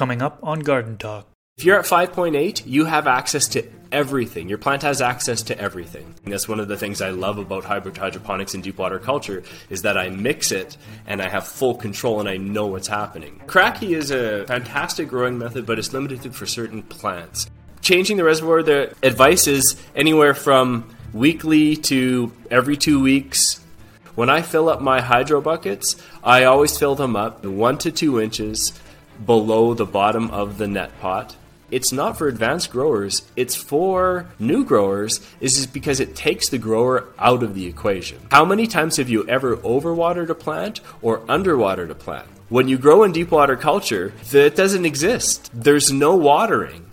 coming up on Garden Talk. If you're at 5.8, you have access to everything. Your plant has access to everything. And that's one of the things I love about hybrid hydroponics and deep water culture is that I mix it and I have full control and I know what's happening. Kratky is a fantastic growing method, but it's limited for certain plants. Changing the reservoir, the advice is anywhere from weekly to every two weeks. When I fill up my hydro buckets, I always fill them up one to two inches below the bottom of the net pot it's not for advanced growers, it's for new growers, This is because it takes the grower out of the equation. How many times have you ever overwatered a plant or underwatered a plant? When you grow in deep water culture, that doesn't exist. There's no watering.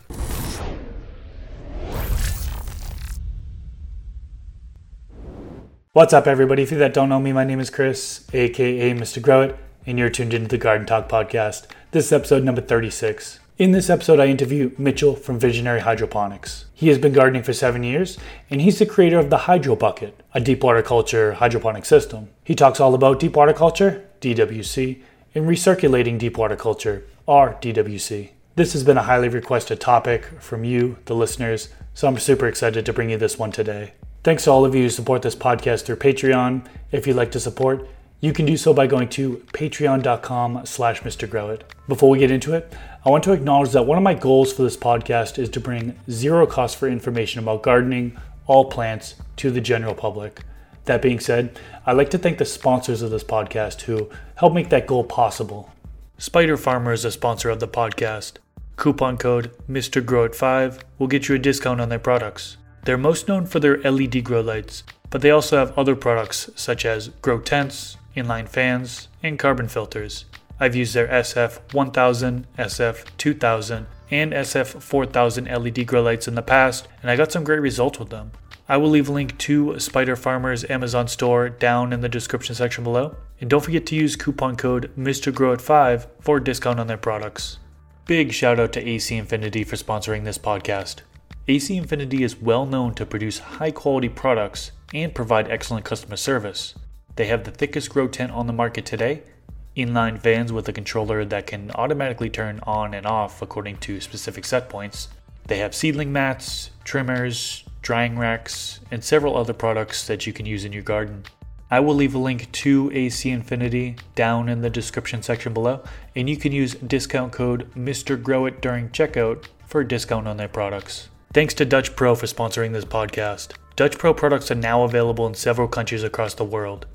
What's up, everybody? If you that don't know me, my name is Chris, aka Mr. Grow It, and you're tuned into the Garden Talk podcast. This is episode number 36. In this episode, I interview Mitchell from Visionary Hydroponics. He has been gardening for seven years, and he's the creator of the Hydro Bucket, a deep water culture hydroponic system. He talks all about deep water culture, DWC, and recirculating deep water culture, RDWC. This has been a highly requested topic from you, the listeners, so I'm super excited to bring you this one today. Thanks to all of you who support this podcast through Patreon. If you'd like to support, you can do so by going to patreon.com slash mrgrowit. Before we get into it, I want to acknowledge that one of my goals for this podcast is to bring zero cost for information about gardening, all plants, to the general public. That being said, I'd like to thank the sponsors of this podcast who help make that goal possible. Spider Farmer is a sponsor of the podcast. Coupon code MrGrowit5 will get you a discount on their products. They're most known for their LED grow lights, but they also have other products such as grow tents, inline fans, and carbon filters. I've used their SF1000, SF2000, and SF4000 LED grow lights in the past, and I got some great results with them. I will leave a link to Spider Farmer's Amazon store down in the description section below. And don't forget to use coupon code MrGrowit5 for a discount on their products. Big shout out to AC Infinity for sponsoring this podcast. AC Infinity is well known to produce high quality products and provide excellent customer service. They have the thickest grow tent on the market today, inline fans with a controller that can automatically turn on and off according to specific set points. They have seedling mats, trimmers, drying racks, and several other products that you can use in your garden. I will leave a link to AC Infinity down in the description section below, and you can use discount code MrGrowit during checkout for a discount on their products. Thanks to Dutch Pro for sponsoring this podcast. Dutch Pro products are now available in several countries across the world.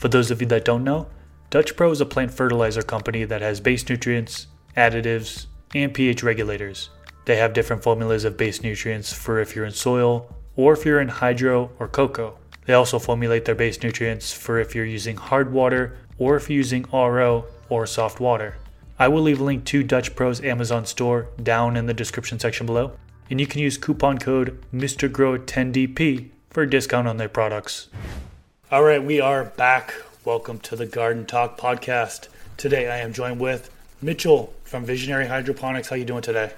For those of you that don't know, Dutch Pro is a plant fertilizer company that has base nutrients, additives, and pH regulators. They have different formulas of base nutrients for if you're in soil or if you're in hydro or coco. They also formulate their base nutrients for if you're using hard water or if you're using RO or soft water. I will leave a link to Dutch Pro's Amazon store down in the description section below, and you can use coupon code MrGrow10DP for a discount on their products. All right, we are back. Welcome to the Garden Talk podcast. Today I am joined with Mitchell from Visionary Hydroponics. How you doing today?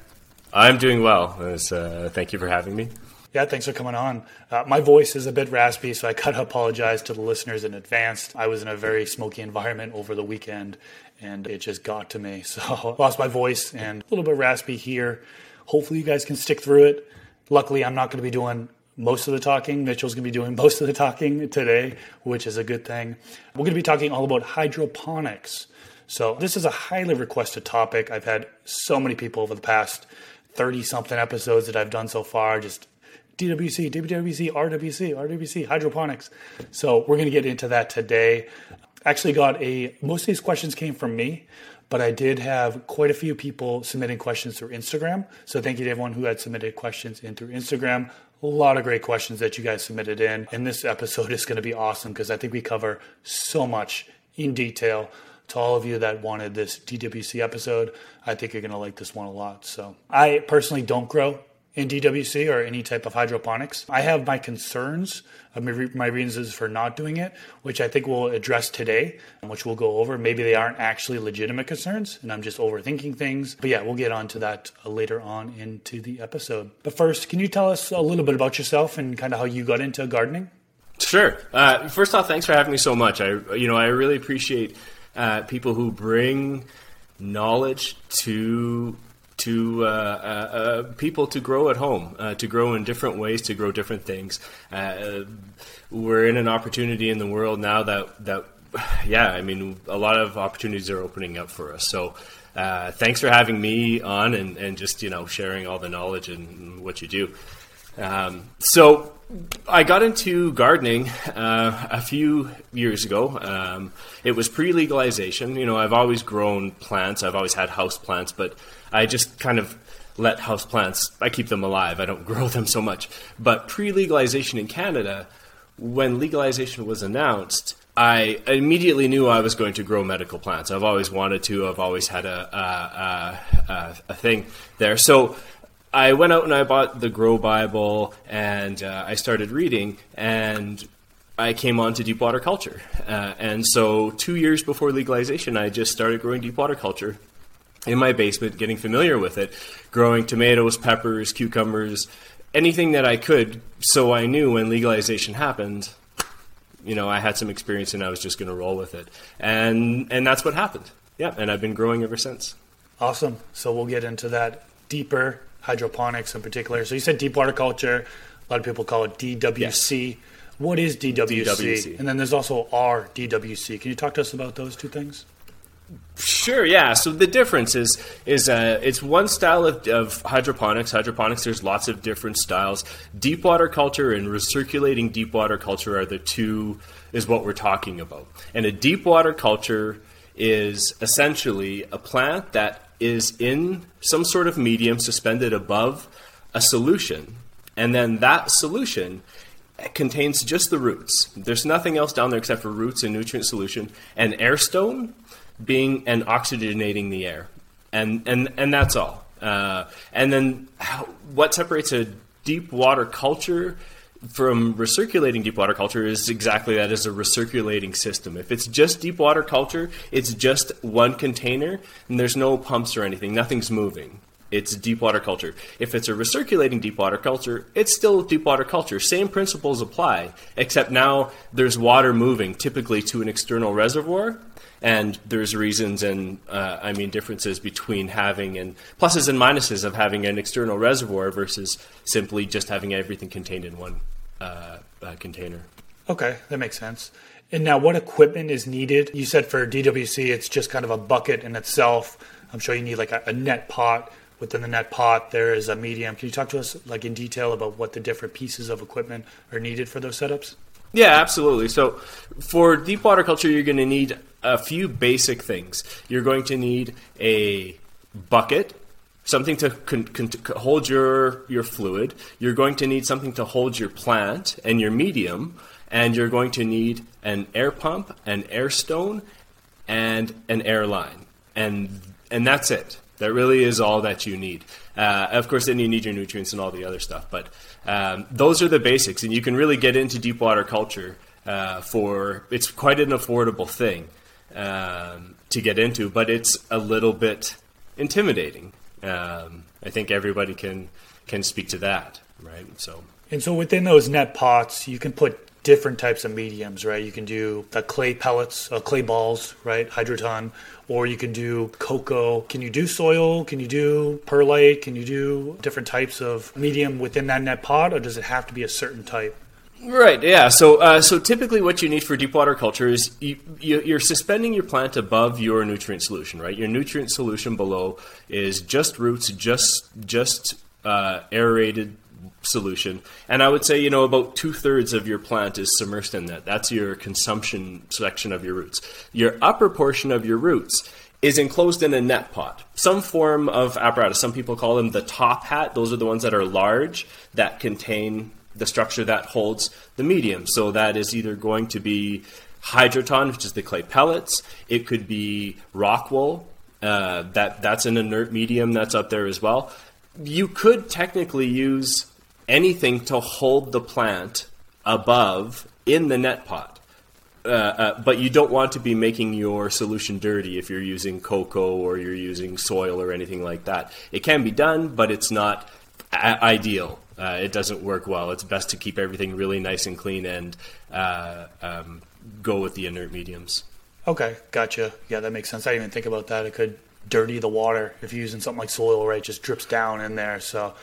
I'm doing well. Uh, thank you for having me. Yeah, thanks for coming on. Uh, my voice is a bit raspy, so I gotta apologize to the listeners in advance. I was in a very smoky environment over the weekend, and it just got to me. So lost my voice and a little bit raspy here. Hopefully, you guys can stick through it. Luckily, I'm not going to be doing most of the talking. Mitchell's going to be doing most of the talking today, which is a good thing. We're going to be talking all about hydroponics. So, this is a highly requested topic. I've had so many people over the past 30 something episodes that I've done so far just DWC, DWC, RWC, RWC, hydroponics. So, we're going to get into that today. Actually, got a most of these questions came from me, but I did have quite a few people submitting questions through Instagram. So thank you to everyone who had submitted questions in through Instagram. A lot of great questions that you guys submitted in. And this episode is going to be awesome because I think we cover so much in detail. To all of you that wanted this DWC episode, I think you're going to like this one a lot. So, I personally don't grow in DWC or any type of hydroponics. I have my concerns of my reasons for not doing it, which I think we'll address today, which we'll go over. Maybe they aren't actually legitimate concerns and I'm just overthinking things. But yeah, we'll get on to that uh, later on into the episode. But first, can you tell us a little bit about yourself and kind of how you got into gardening? Sure. Uh, first off, thanks for having me so much. I, you know, I really appreciate uh, people who bring knowledge to to uh, uh, uh, people to grow at home, uh, to grow in different ways, to grow different things. Uh, we're in an opportunity in the world now that that yeah, I mean, a lot of opportunities are opening up for us. So. Thanks for having me on and, and just you know sharing all the knowledge and what you do. Um, so I got into gardening uh, a few years ago. Um, it was pre legalization. You know, I've always grown plants, I've always had house plants, but I just kind of let house plants, I keep them alive, I don't grow them so much. But pre legalization in Canada, when legalization was announced, I immediately knew I was going to grow medical plants. I've always wanted to. I've always had a, a, a, a thing there. So I went out and I bought the Grow Bible and uh, I started reading and I came on to deep water culture. Uh, and so, two years before legalization, I just started growing deep water culture in my basement, getting familiar with it, growing tomatoes, peppers, cucumbers, anything that I could. So I knew when legalization happened, you know, I had some experience and I was just going to roll with it. And and that's what happened. Yeah, and I've been growing ever since. Awesome. So we'll get into that deeper hydroponics in particular. So you said deep water culture. A lot of people call it DWC. Yes. What is DWC? DWC? And then there's also RDWC. Can you talk to us about those two things? Sure, yeah. So the difference is is uh, it's one style of, of, hydroponics. Hydroponics, there's lots of different styles. Deep water culture and recirculating deep water culture are the two is what we're talking about. And a deep water culture is essentially a plant that is in some sort of medium suspended above a solution, and then that solution contains just the roots. There's nothing else down there except for roots and nutrient solution and air stone being and oxygenating the air, and and and that's all. Uh, and then how, what separates a deep water culture from recirculating deep water culture is exactly that is a recirculating system. If it's just deep water culture, it's just one container and there's no pumps or anything, nothing's moving. It's deep water culture. If it's a recirculating deep water culture, it's still deep water culture. Same principles apply, except now there's water moving, typically to an external reservoir, and there's reasons and uh, I mean differences between having and pluses and minuses of having an external reservoir versus simply just having everything contained in one uh, uh, container. Okay, that makes sense. And now, what equipment is needed? You said for DWC, it's just kind of a bucket in itself. I'm sure you need like a, a net pot. Within the net pot, there is a medium. Can you talk to us like in detail about what the different pieces of equipment are needed for those setups? Yeah, absolutely. So for deep water culture, you're going to need a few basic things. You're going to need a bucket, something to, con- con- hold your your fluid. You're going to need something to hold your plant and your medium, and you're going to need an air pump, an air stone, and an air line, and and that's it. That really is all that you need. Uh, of course, then you need your nutrients and all the other stuff, but um, those are the basics, and you can really get into deep water culture uh, for it's quite an affordable thing um, to get into, but it's a little bit intimidating. Um, I think everybody can can speak to that, right? So, and so within those net pots, you can put different types of mediums, right? You can do the clay pellets, uh, clay balls, right? Hydroton, or you can do coco. Can you do soil? Can you do perlite? Can you do different types of medium within that net pot, or does it have to be a certain type? Right. Yeah. So, uh, so typically, what you need for deep water culture is you, you, are suspending your plant above your nutrient solution. Right. Your nutrient solution below is just roots, just just uh, aerated solution, and I would say you know about two thirds of your plant is submersed in that. That's your consumption section of your roots. Your upper portion of your roots is enclosed in a net pot, some form of apparatus. Some people call them the top hat. Those are the ones that are large that contain the structure that holds the medium. So that is either going to be hydroton, which is the clay pellets. It could be rock wool. Uh, that that's an inert medium that's up there as well. You could technically use anything to hold the plant above in the net pot. Uh, uh, but you don't want to be making your solution dirty if you're using coco or you're using soil or anything like that. It can be done, but it's not a- ideal uh, it doesn't work well. It's best to keep everything really nice and clean and uh, um, go with the inert mediums. Okay, gotcha. Yeah, that makes sense. I didn't even think about that. It could dirty the water if you're using something like soil, right? Just drips down in there. So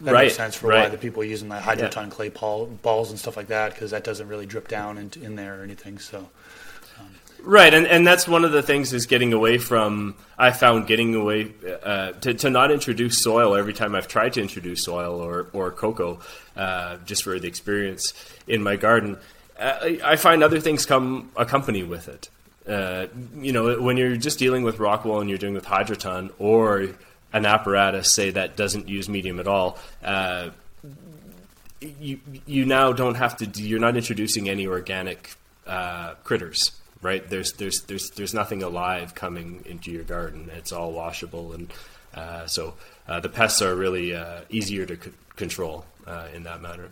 that Right, makes sense for why the people are using like hydroton clay ball, balls and stuff like that because that doesn't really drip down in, in there or anything. So Right, and, and that's one of the things is getting away from. I found getting away uh, to, to not introduce soil every time I've tried to introduce soil or or cocoa, uh, just for the experience in my garden. Uh, I I find other things come accompany with it. Uh, you know, when you're just dealing with rock wool and you're doing with hydroton or an apparatus, say that doesn't use medium at all. Uh, you you now don't have to. do- You're not introducing any organic uh, critters, right? There's there's there's there's nothing alive coming into your garden. It's all washable, and uh, so uh, the pests are really easier to c- control in that manner.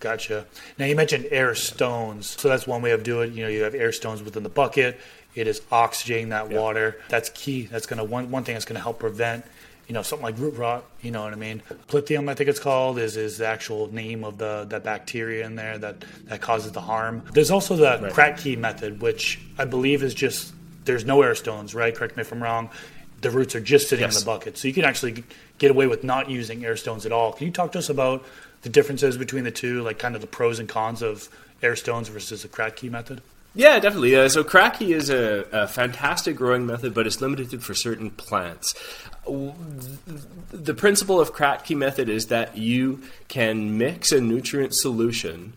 Gotcha. Now you mentioned air stones, so that's one way of doing. it. You know, you have air stones within the bucket. It is oxygenating that Yeah. water. That's key. That's gonna one one thing that's gonna help prevent, you know, something like root rot. You know what I mean? Pythium, I think it's called, is is the actual name of the that bacteria in there that that causes the harm. There's also the Right. Kratky method, which I believe is just there's no air stones, right? Correct me if I'm wrong. The roots are just sitting in the bucket, so you can actually get away with not using air stones at all. Can you talk to us about the differences between the two, like kind of the pros and cons of air stones versus the Kratky method? Yeah, definitely. Uh, so Kratky is a, a fantastic growing method, but it's limited for certain plants. The principle of Kratky method is that you can mix a nutrient solution,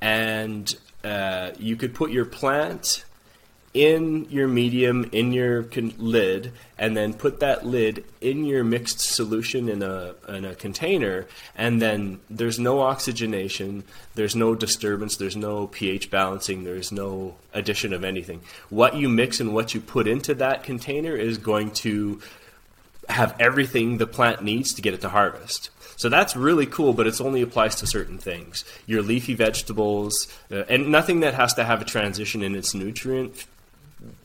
and uh, you could put your plant in your medium in your con- lid and then put that lid in your mixed solution in a in a container and then there's no oxygenation there's no disturbance there's no pH balancing there's no addition of anything what you mix and what you put into that container is going to have everything the plant needs to get it to harvest. So that's really cool, but it only applies to certain things. Your leafy vegetables, uh, and nothing that has to have a transition in its nutrient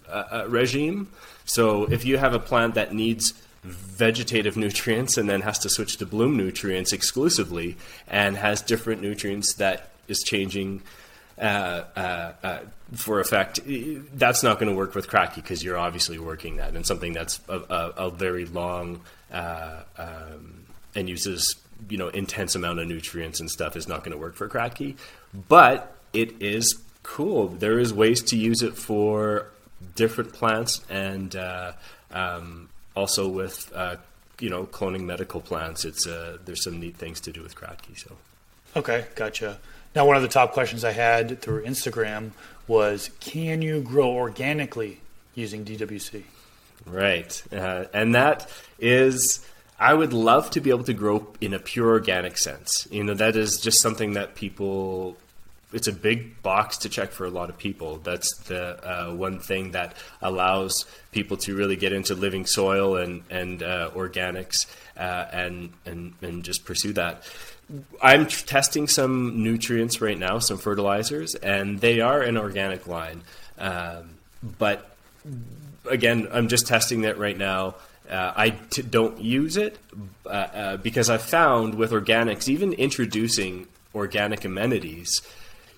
uh, uh, regime. So if you have a plant that needs vegetative nutrients and then has to switch to bloom nutrients exclusively and has different nutrients that is changing uh, uh, uh, for effect, that's not going to work with Kratky because you're obviously working that and something that's a, a, a very long uh, um, and uses you know intense amount of nutrients and stuff is not going to work for Kratky, but it is cool. There is ways to use it for different plants and uh, um, also with uh, you know cloning medical plants. It's uh, there's some neat things to do with Kratky. So. Okay, gotcha. Now, one of the top questions I had through Instagram was, can you grow organically using DWC? Right. Uh, and that is, I would love to be able to grow in a pure organic sense. You know, that is just something that people, it's a big box to check for a lot of people. That's the uh, one thing that allows people to really get into living soil and, and uh, organics uh, and, and, and just pursue that. I'm tr- testing some nutrients right now, some fertilizers, and they are an organic line. Um, but again, I'm just testing that right now. Uh, I t- don't use it uh, uh, because I've found with organics, even introducing organic amenities,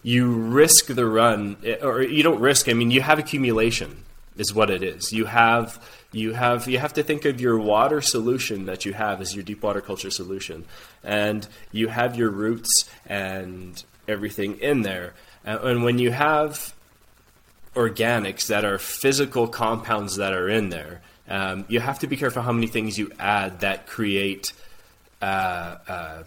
you risk the run, or you don't risk. I mean, you have accumulation, is what it is. You have you have you have to think of your water solution that you have as your deep water culture solution, and you have your roots and everything in there. And when you have organics that are physical compounds that are in there. Um, you have to be careful how many things you add that create, uh, uh,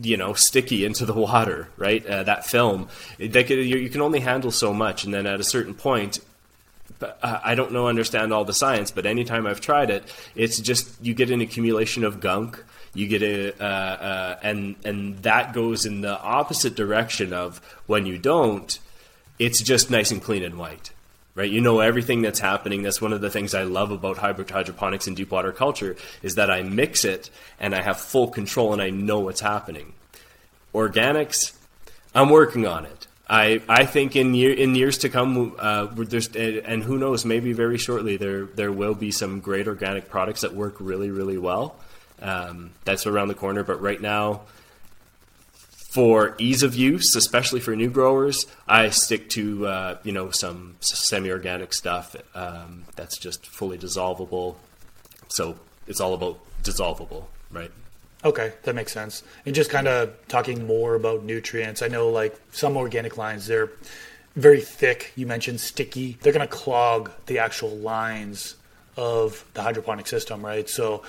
you know, sticky into the water, right? Uh, that film, could, you, you can only handle so much, and then at a certain point, uh, I don't know understand all the science, but anytime I've tried it, it's just you get an accumulation of gunk. You get a uh, uh, and and that goes in the opposite direction of when you don't. It's just nice and clean and white, right? You know everything that's happening. That's one of the things I love about hybrid hydroponics and deep water culture is that I mix it and I have full control and I know what's happening. Organics, I'm working on it. I, I think in year in years to come, uh, there's and who knows, maybe very shortly there there will be some great organic products that work really really well. Um, that's around the corner, but right now, for ease of use, especially for new growers, I stick to uh, you know some semi organic stuff um, that's just fully dissolvable, So it's all about dissolvable, right? Okay, that makes sense. And just kind of talking more about nutrients, I know like some organic lines, they're very thick. You mentioned sticky. They're going to clog the actual lines of the hydroponic system, right? So,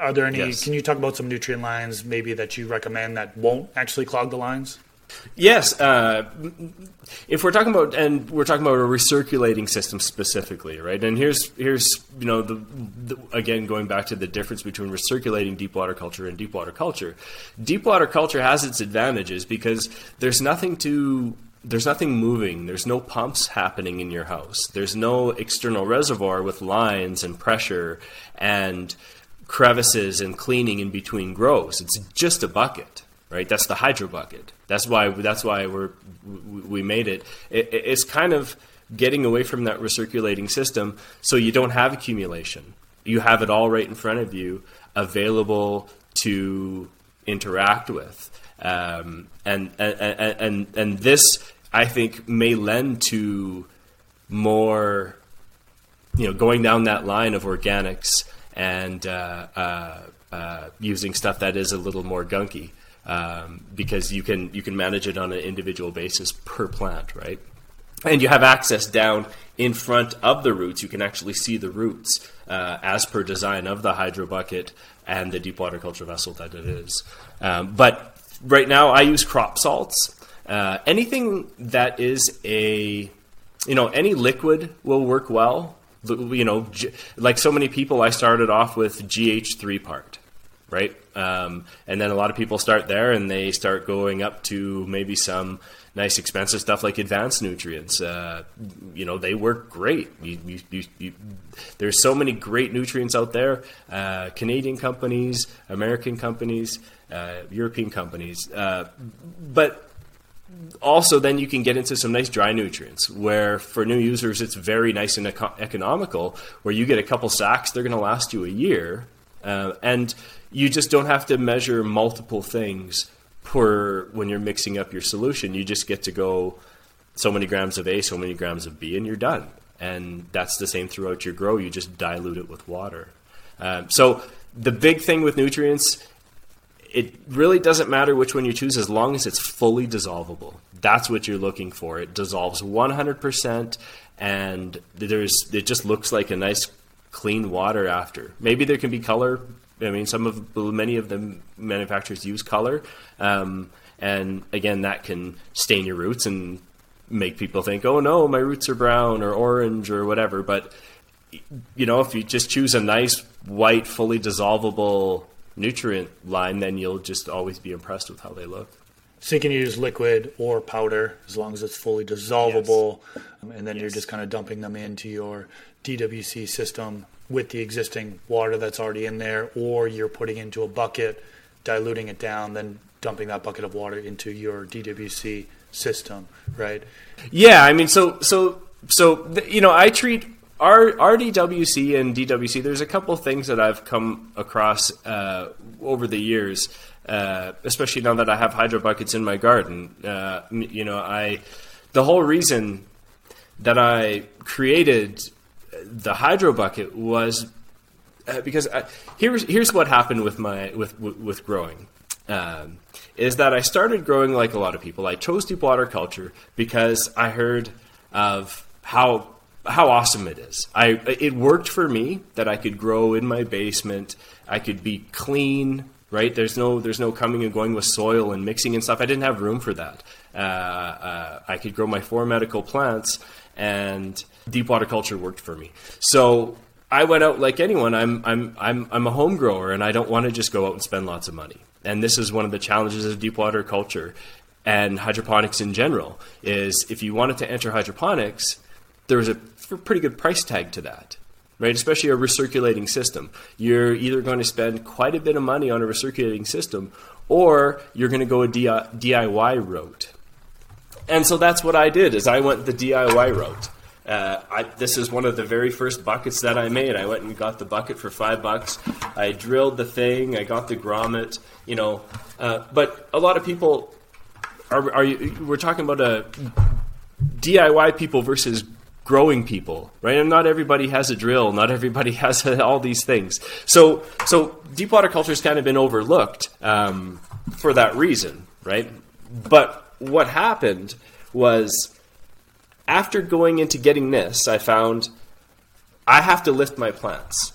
are there any? Yes. Can you talk about some nutrient lines maybe that you recommend that won't actually clog the lines? Yes, uh, if we're talking about and we're talking about a recirculating system specifically, right? And here's here's you know the, the, again going back to the difference between recirculating deep water culture and deep water culture. Deep water culture has its advantages because there's nothing to there's nothing moving. There's no pumps happening in your house. There's no external reservoir with lines and pressure and crevices and cleaning in between grows. It's just a bucket right? That's the hydro bucket. That's why that's why we're we made it. it. It's kind of getting away from that recirculating system, so you don't have accumulation. You have it all right in front of you, available to interact with, um, and, and and and this I think may lend to more, you know, going down that line of organics and uh, uh, uh, using stuff that is a little more gunky um, because you can you can manage it on an individual basis per plant, right? And you have access down in front of the roots. You can actually see the roots uh, as per design of the hydro bucket and the deep water culture vessel that it is. Um, but right now, I use crop salts. Uh, anything that is a you know any liquid will work well. You know, like so many people, I started off with GH three part right? Um, and then a lot of people start there and they start going up to maybe some nice expensive stuff like advanced nutrients. Uh, you know, they work great. You, you, you, there's so many great nutrients out there. Uh, Canadian companies, American companies, uh, European companies, uh, but also then you can get into some nice dry nutrients where for new users it's very nice and eco- economical where you get a couple sacks they're going to last you a year uh, and you just don't have to measure multiple things per when you're mixing up your solution. You just get to go so many grams of A, so many grams of B, and you're done. And that's the same throughout your grow. You just dilute it with water. Um, so the big thing with nutrients, it really doesn't matter which one you choose as long as it's fully dissolvable. That's what you're looking for. It dissolves 100%, and there's it just looks like a nice clean water after. Maybe there can be color I mean, some of many of the manufacturers use color, um, and again, that can stain your roots and make people think, "Oh no, my roots are brown or orange or whatever." But you know, if you just choose a nice white, fully dissolvable nutrient line, then you'll just always be impressed with how they look. So you can use liquid or powder as long as it's fully dissolvable, yes. Um, and then yes. you're just kind of dumping them into your DWC system with the existing water that's already in there, or you're putting into a bucket, diluting it down, then dumping that bucket of water into your DWC system, right? Yeah, I mean, so so so you know, I treat RDWC and DWC. There's a couple things that I've come across uh, over the years, uh, especially now that I have hydro buckets in my garden. Uh, you know, I the whole reason that I created the hydro bucket was uh, because I, here's here's what happened with my with, with growing. Um, is that I started growing like a lot of people. I chose deep water culture because I heard of how how awesome it is. I it worked for me that I could grow in my basement. I could be clean, right? There's no there's no coming and going with soil and mixing and stuff. I didn't have room for that. Uh, uh, I could grow my four medical plants, and deep water culture worked for me. So I went out like anyone. I'm I'm I'm I'm a home grower, and I don't want to just go out and spend lots of money. And this is one of the challenges of deep water culture and hydroponics in general. Is if you wanted to enter hydroponics, there was a pretty good price tag to that. Right, especially a recirculating system. You're either going to spend quite a bit of money on a recirculating system, or you're going to go a DIY route. And so that's what I did. Is I went the DIY route. Uh, I, this is one of the very first buckets that I made. I went and got the bucket for five bucks. I drilled the thing. I got the grommet. You know, uh, but a lot of people are, are we're talking about a DIY people versus growing people, right? And not everybody has a drill, not everybody has all these things. So, so deep water culture has kind of been overlooked um, for that reason, right? But what happened was after going into getting this, I found I have to lift my plants.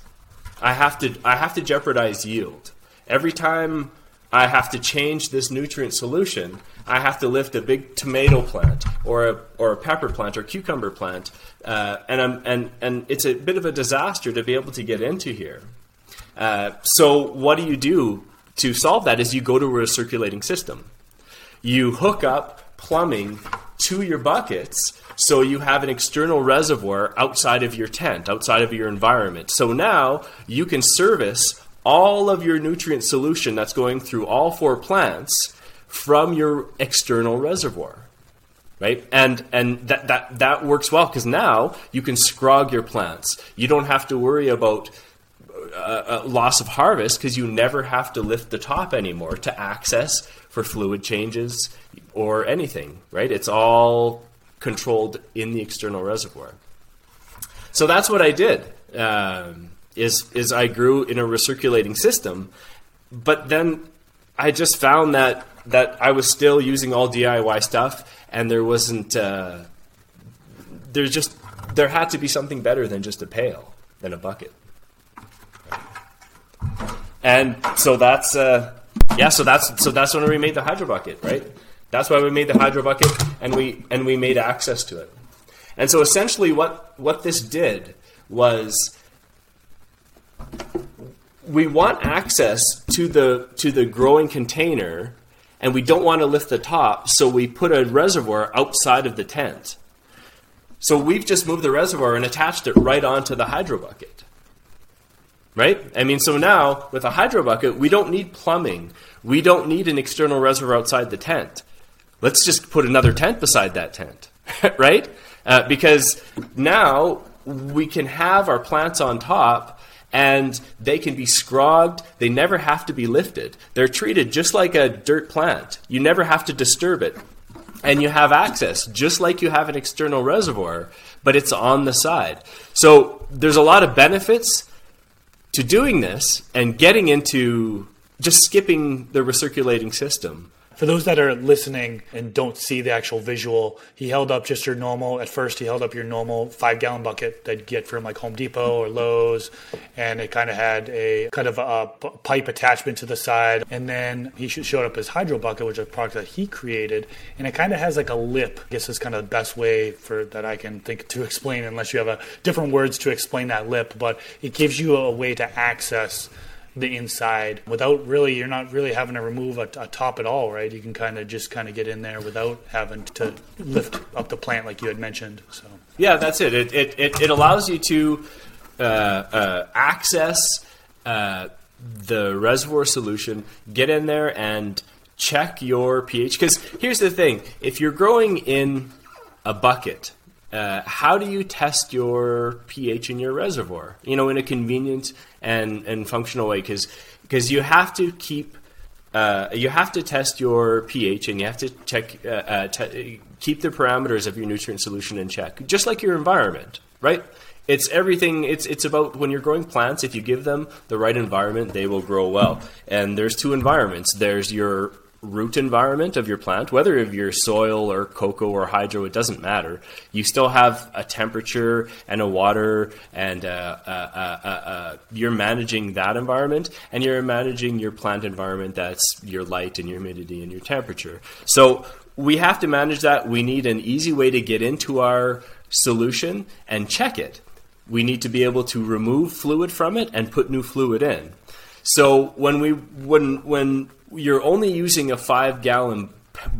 I have to I have to jeopardize yield. Every time I have to change this nutrient solution, I have to lift a big tomato plant or a, or a pepper plant or cucumber plant, uh, and I'm, and and it's a bit of a disaster to be able to get into here. Uh, so what do you do to solve that? Is you go to a recirculating system. You hook up plumbing to your buckets so you have an external reservoir outside of your tent, outside of your environment. So now you can service all of your nutrient solution that's going through all four plants from your external reservoir right? And and that that that works well because now you can scrog your plants. You don't have to worry about uh, uh, loss of harvest because you never have to lift the top anymore to access for fluid changes or anything right? It's all controlled in the external reservoir. So that's what i did. Um, is is i grew in a recirculating system but then i just found that that I was still using all DIY stuff, and there wasn't. Uh, there's just there had to be something better than just a pail, than a bucket. And so that's uh, yeah. So that's so that's when we made the hydro bucket, right? That's why we made the hydro bucket, and we and we made access to it. And so essentially, what what this did was we want access to the to the growing container and we don't want to lift the top, so we put a reservoir outside of the tent. So we've just moved the reservoir and attached it right onto the hydro bucket. Right? I mean, so now with a hydro bucket, we don't need plumbing. We don't need an external reservoir outside the tent. Let's just put another tent beside that tent. right? Uh, because now we can have our plants on top and they can be scrogged. They never have to be lifted. They're treated just like a dirt plant. You never have to disturb it. And you have access, just like you have an external reservoir, but it's on the side. So there's a lot of benefits to doing this and getting into just skipping the recirculating system for those that are listening and don't see the actual visual, he held up just your normal. At first, he held up your normal five gallon bucket that you get from like Home Depot or Lowe's, and it kind of had a kind of a pipe attachment to the side. And then he showed up his hydro bucket, which is a product that he created, and it kind of has like a lip. I guess is kind of the best way for that I can think to explain, unless you have a different words to explain that lip. But it gives you a way to access the inside without really you're not really having to remove a, a top at all right? You can kind of just kind of get in there without having to lift up the plant like you had mentioned so. Yeah that's it. It, it, it, it allows you to uh, uh, access uh, the reservoir solution get in there and check your ph. Because here's the thing. If you're growing in a bucket uh, how do you test your pH in your reservoir? You know, in a convenient and, and functional way, because because you have to keep uh, you have to test your pH and you have to check uh, uh te- keep the parameters of your nutrient solution in check, just like your environment, right? It's everything. It's it's about when you're growing plants. If you give them the right environment, they will grow well. And there's two environments. There's your root environment of your plant, whether of your soil or coco or hydro, it doesn't matter. You still have a temperature and a water, and uh, uh, uh, uh, you're managing that environment, and you're managing your plant environment that's your light and your humidity and your temperature. So we have to manage that. We need an easy way to get into our solution and check it. We need to be able to remove fluid from it and put new fluid in. So when we when when you're only using a five gallon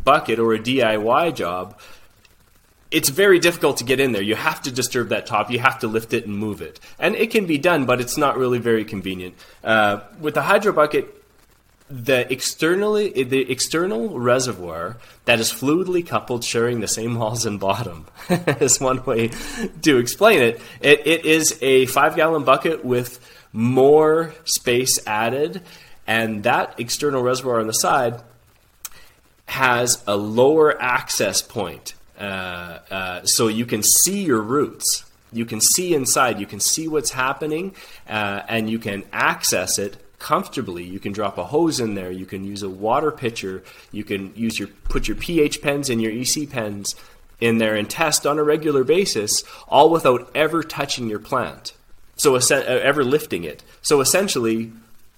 bucket or a DIY job, it's very difficult to get in there. You have to disturb that top. You have to lift it and move it, and it can be done, but it's not really very convenient. Uh, with the hydro bucket, the externally the external reservoir that is fluidly coupled, sharing the same walls and bottom, is one way to explain it. It, it is a five gallon bucket with more space added and that external reservoir on the side has a lower access point uh, uh, so you can see your roots. You can see inside. You can see what's happening, uh, and you can access it comfortably. You can drop a hose in there. You can use a water pitcher. You can use your put your pH pens and your EC pens in there and test on a regular basis, all without ever touching your plant. So uh, ever lifting it. So essentially,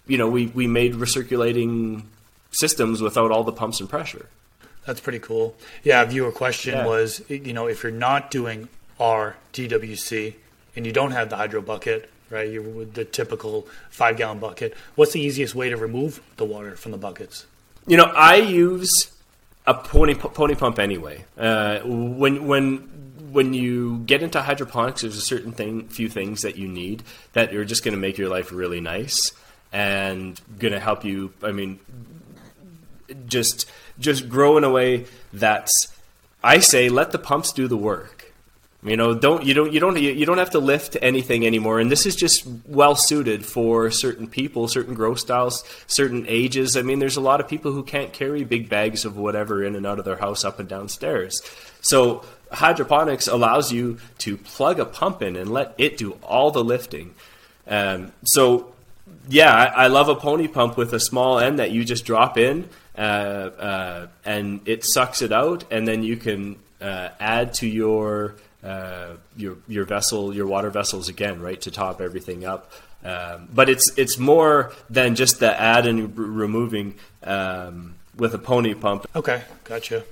you know, we we made recirculating systems without all the pumps and pressure. That's pretty cool. Yeah, viewer question yeah. was, you know, if you're not doing RDWC and you don't have the hydro bucket, right? You with the typical five gallon bucket. What's the easiest way to remove the water from the buckets? You know, I use a pony pony pump anyway. Uh, when when when you get into hydroponics, there's a certain thing, few things that you need that are just going to make your life really nice and going to help you. I mean, just just grow in a way that's. I say let the pumps do the work you know, don't you don't you don't you don't have to lift anything anymore, and this is just well suited for certain people, certain growth styles, certain ages. I mean, there's a lot of people who can't carry big bags of whatever in and out of their house up and downstairs. So hydroponics allows you to plug a pump in and let it do all the lifting. Um, so yeah, I, I, love a pony pump with a small end that you just drop in, uh, uh, and it sucks it out, and then you can uh, add to your uh, your your vessel, your water vessels again, right, to top everything up. Um, but it's it's more than just the add and removing um, with a pony pump. Okay, gotcha.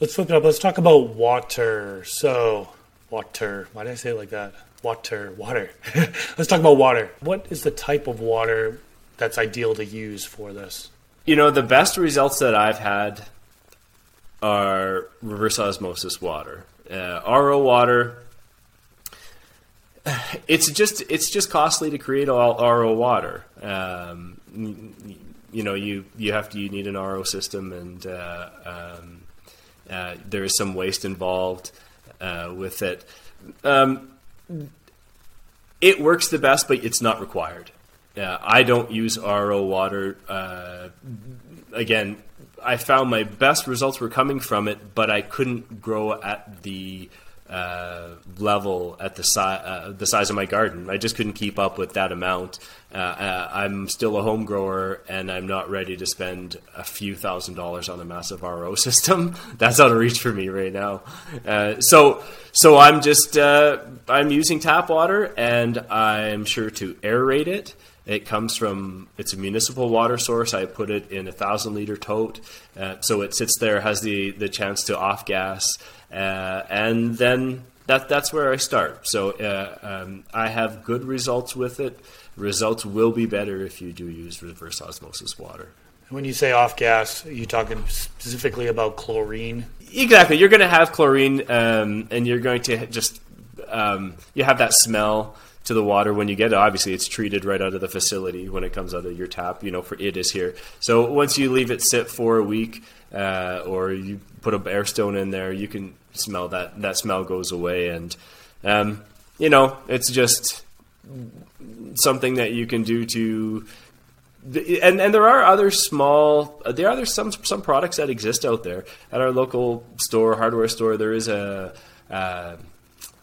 Let's flip it up. Let's talk about water. So, water. Why did I say it like that? Water, water. Let's talk about water. What is the type of water that's ideal to use for this? You know, the best results that I've had are reverse osmosis water uh, RO water. It's just it's just costly to create all RO water. Um, you know, you you have to you need an RO system, and uh, um, uh, there is some waste involved uh, with it. Um, it works the best, but it's not required. I don't use RO water. Uh, again, I found my best results were coming from it, but I couldn't grow at the uh, level at the size uh, the size of my garden. I just couldn't keep up with that amount. Uh, uh I'm still a home grower, and I'm not ready to spend a few thousand dollars on a massive RO system. That's out of reach for me right now. Uh, so, so I'm just uh, I'm using tap water, and I'm sure to aerate it. It comes from it's a municipal water source. I put it in a thousand liter tote, so it sits there, has the the chance to off gas, and then that that's where I start. So uh, um, I have good results with it. Results will be better if you do use reverse osmosis water. When you say off gas, are you talking specifically about chlorine? Exactly. You're going to have chlorine, um, and you're going to just um, you have that smell to the water when you get it. Obviously, it's treated right out of the facility when it comes out of your tap. You know, for it is here. So once you leave it sit for a week, uh, or you put a air stone in there, you can smell that. That smell goes away, and um, you know, it's just something that you can do to. And, and there are other small there are some some products that exist out there at our local store hardware store there is a uh,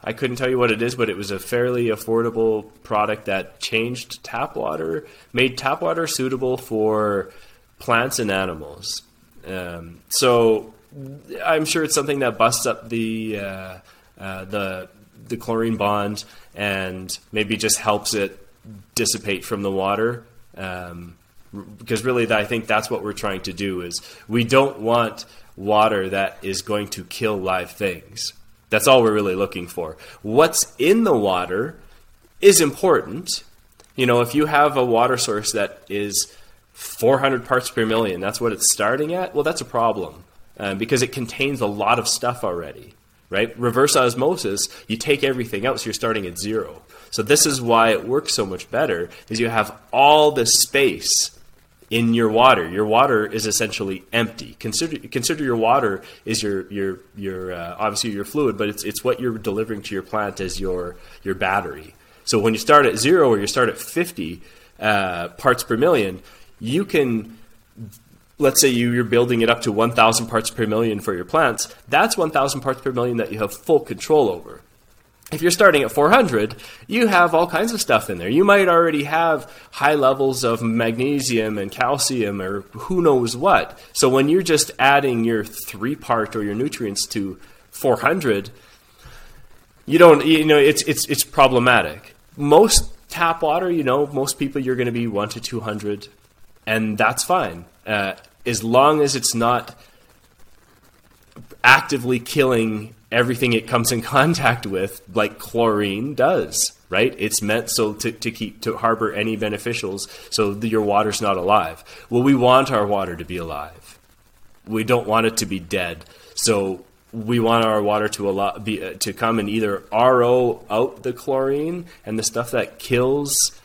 I couldn't tell you what it is, but it was a fairly affordable product that changed tap water, made tap water suitable for plants and animals. Um, so I'm sure it's something that busts up the uh, uh, the the chlorine bond and maybe just helps it dissipate from the water. Um, because really, I think that's what we're trying to do is we don't want water that is going to kill live things that's all we're really looking for. What's in the water is important. You know, if you have a water source that is 400 parts per million, that's what it's starting at, well, that's a problem um, because it contains a lot of stuff already, right? Reverse osmosis, you take everything out, so you're starting at zero. So this is why it works so much better, is you have all the space in your water. Your water is essentially empty. Consider consider your water is your your your uh, obviously your fluid, but it's it's what you're delivering to your plant as your your battery. So when you start at zero or you start at 50 uh, parts per million, you can let's say you, you're building it up to 1,000 parts per million for your plants, that's 1,000 parts per million that you have full control over. If you're starting at 400, you have all kinds of stuff in there. You might already have high levels of magnesium and calcium or who knows what. So when you're just adding your three part or your nutrients to 400, you don't, you know, it's, it's, it's problematic. Most tap water, you know, most people you're going to be 1 to 200, and that's fine. Uh, as long as it's not actively killing everything it comes in contact with, like chlorine does, right? It's meant so to, to keep to harbor any beneficials, so your water's not alive. Well, we want our water to be alive. We don't want it to be dead. So we want our water to allow, be, uh, to come and either RO out the chlorine and the stuff that kills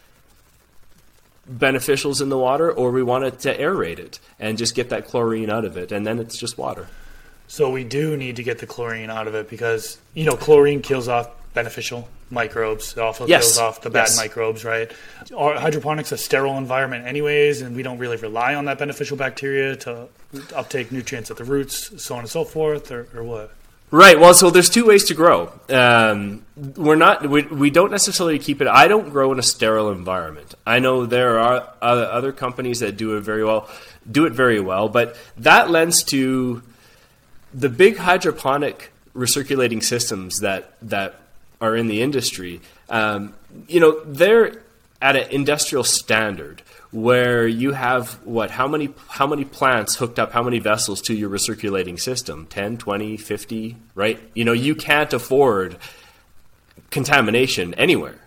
beneficials in the water, or we want it to aerate it and just get that chlorine out of it, and then it's just water. So we do need to get the chlorine out of it because you know chlorine kills off beneficial microbes. It also Yes. kills off the bad Yes. microbes, right? Our hydroponics a sterile environment anyways, and we don't really rely on that beneficial bacteria to uptake nutrients at the roots, so on and so forth, or, or what? Right. Well, so there's two ways to grow. Um, we're not. We, we don't necessarily keep it. I don't grow in a sterile environment. I know there are other, companies that do it very well, do it very well, but that lends to the big hydroponic recirculating systems that that are in the industry. Um, you know, they're at an industrial standard where you have what how many how many plants hooked up how many vessels to your recirculating system? 10 20 50 right? You know you can't afford contamination anywhere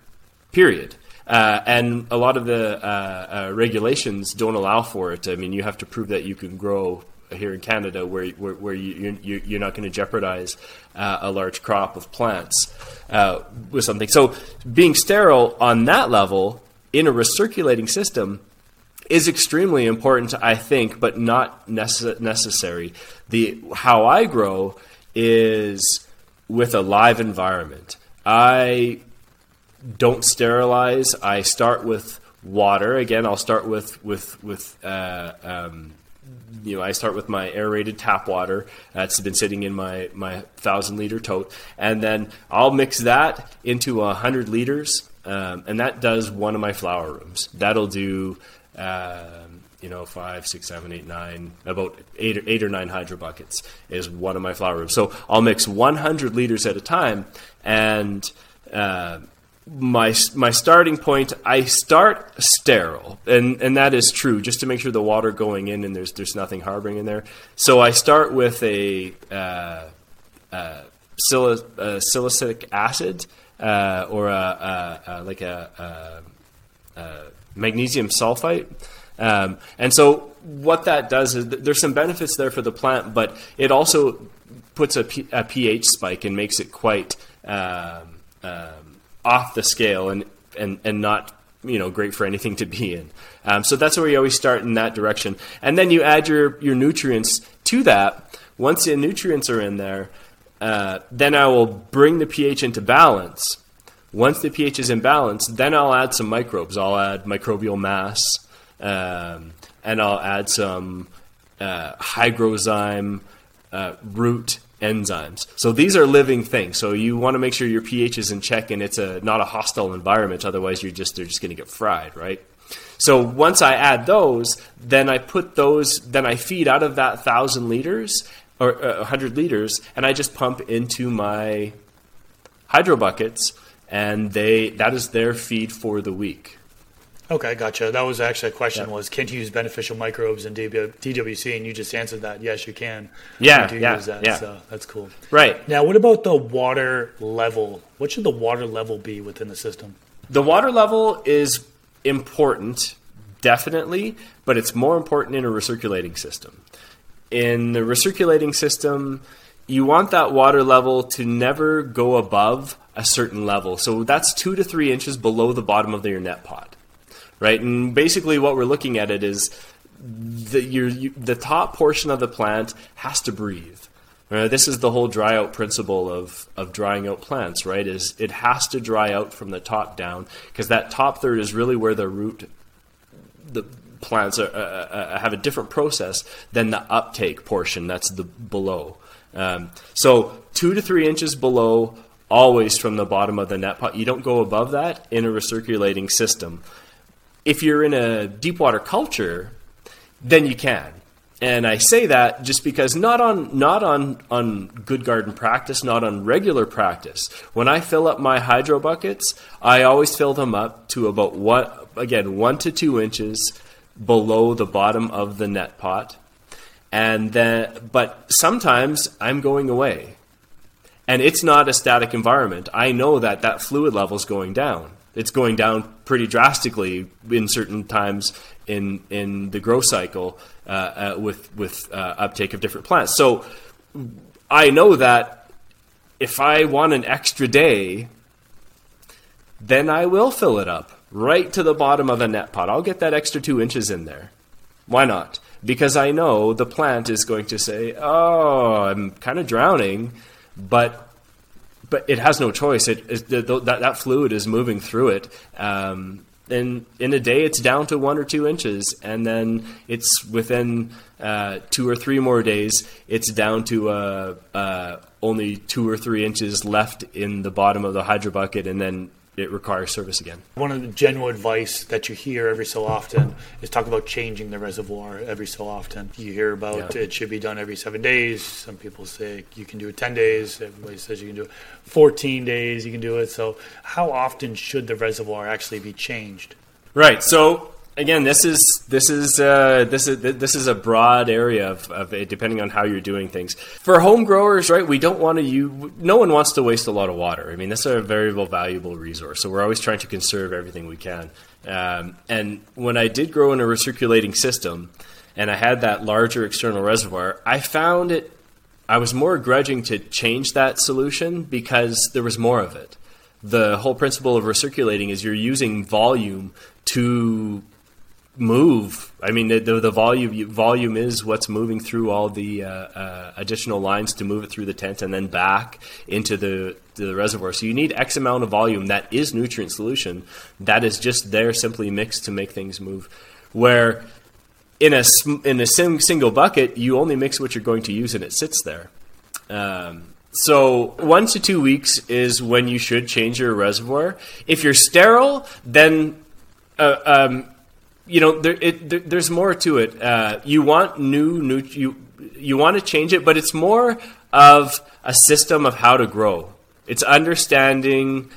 period. Uh, and a lot of the uh, uh, regulations don't allow for it. I mean, you have to prove that you can grow here in Canada, where where, where you, you're, you're not going to jeopardize uh, a large crop of plants uh, with something. So, being sterile on that level in a recirculating system is extremely important, I think, but not necess- necessary. The how I grow is with a live environment. I don't sterilize. I start with water. Again, I'll start with with with uh, um, you know I start with my aerated tap water that's been sitting in my my thousand liter tote, and then I'll mix that into a hundred liters, um, and that does one of my flower rooms. That'll do. Um, you know, five, six, seven, eight, nine, about eight or, eight or nine hydro buckets is one of my flower rooms. So I'll mix 100 liters at a time, and uh, my my starting point I start sterile. And and that is true just to make sure the water going in and there's there's nothing harboring in there. So I start with a uh, uh, uh, silicic acid uh, or a, a, a, like a, magnesium sulfite. Um, and so what that does is th- there's some benefits there for the plant but it also puts a pH spike and makes it quite um, um, off the scale and, and, and not you know great for anything to be in. Um, so that's where you always start in that direction, and then you add your your nutrients to that. Once the nutrients are in there, uh, then I will bring the pH into balance. Once the pH is in balance, then I'll add some microbes. I'll add microbial mass, um, and I'll add some uh, hygrozyme uh, root enzymes. So these are living things. So you want to make sure your pH is in check and it's a not a hostile environment. Otherwise, you're just they're just going to get fried, right? So once I add those, then I put those, then I feed out of that thousand liters or uh, hundred liters, and I just pump into my hydro buckets, and they that is their feed for the week. Okay, gotcha. That was actually a question: Yeah. was can you use beneficial microbes in DWC? And you just answered that. Yes, you can. Yeah, you yeah, use that. yeah. So that's cool. Right. Now, what about the water level? What should the water level be within the system? The water level is important, definitely, but it's more important in a recirculating system. In the recirculating system, you want that water level to never go above a certain level. So that's two to three inches below the bottom of your net pot, right? And basically, what we're looking at it is the, you, the top portion of the plant has to breathe. Uh, this is the whole dry out principle of, of drying out plants, right? Is it has to dry out from the top down because that top third is really where the root, the plants are, uh, uh, have a different process than the uptake portion that's the below. Um, so two to three inches below, always from the bottom of the net pot. You don't go above that in a recirculating system. If you're in a deep water culture, then you can. And I say that just because not on not on on good garden practice, not on regular practice. When I fill up my hydro buckets, I always fill them up to about what again one to two inches below the bottom of the net pot, and then but sometimes I'm going away, and it's not a static environment. I know that that fluid level is going down. It's going down pretty drastically in certain times in in the growth cycle uh, uh, with with uh, uptake of different plants. So I know that if I want an extra day, then I will fill it up right to the bottom of a net pot. I'll get that extra two inches in there. Why not? Because I know the plant is going to say, "Oh, I'm kind of drowning," but but it has no choice. It, it that that fluid is moving through it. Um, and in a day, it's down to one or two inches, and then it's within uh, two or three more days, it's down to uh, uh, only two or three inches left in the bottom of the hydro bucket, and then it requires service again. One of the general advice that you hear every so often is talk about changing the reservoir every so often. You hear about yeah. it should be done every seven days. Some people say you can do it 10 days. Everybody says you can do it 14 days. You can do it. So, how often should the reservoir actually be changed? Right. So, again, this is this is uh, this is this is a broad area of, of it, depending on how you're doing things. For home growers, right? We don't want to you. No one wants to waste a lot of water. I mean, that's a very valuable resource. So we're always trying to conserve everything we can. Um, and when I did grow in a recirculating system, and I had that larger external reservoir, I found it. I was more grudging to change that solution because there was more of it. The whole principle of recirculating is you're using volume to move. I mean, the, the, volume volume is what's moving through all the uh, uh, additional lines to move it through the tent and then back into the the reservoir. So you need X amount of volume that is nutrient solution that is just there simply mixed to make things move. Where in a in a single bucket, you only mix what you're going to use and it sits there. Um, so one to two weeks is when you should change your reservoir. If you're sterile, then uh, um, you know, there, it, there, there's more to it. Uh, you want new, new, you you want to change it, but it's more of a system of how to grow. It's understanding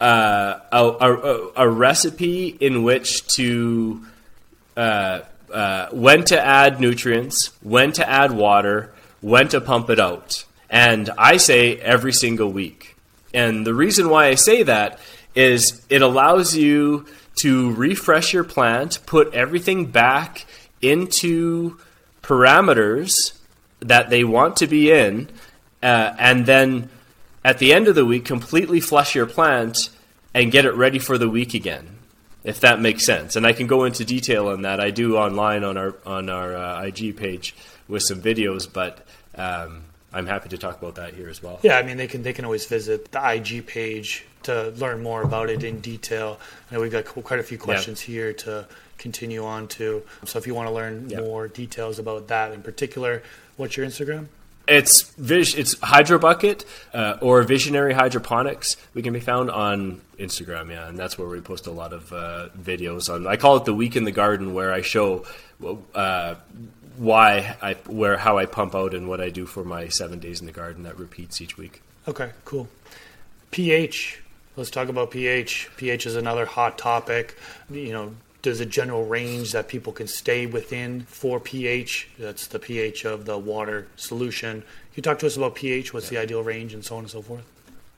uh, a, a, a, recipe in which to uh, uh, when to add nutrients, when to add water, when to pump it out. And I say every single week. And the reason why I say that is it allows you to refresh your plant, put everything back into parameters that they want to be in, uh, and then at the end of the week, completely flush your plant and get it ready for the week again. If that makes sense, and I can go into detail on that. I do online on our on our uh, IG page with some videos, but um, I'm happy to talk about that here as well. Yeah, I mean they can they can always visit the IG page to learn more about it in detail. I know we've got quite a few questions here to continue on to. So if you want to learn more details about that in particular, what's your Instagram? It's vis- it's Hydro Bucket uh, or Visionary Hydroponics. We can be found on Instagram, yeah, and that's where we post a lot of uh, videos on. I call it the Week in the Garden, where I show uh, why I where how I pump out and what I do for my seven days in the garden that repeats each week. Okay, cool. pH. Let's talk about pH. pH is another hot topic. You know, there's a general range that people can stay within for pH. That's the pH of the water solution. Can you talk to us about pH? What's the ideal range and so on and so forth?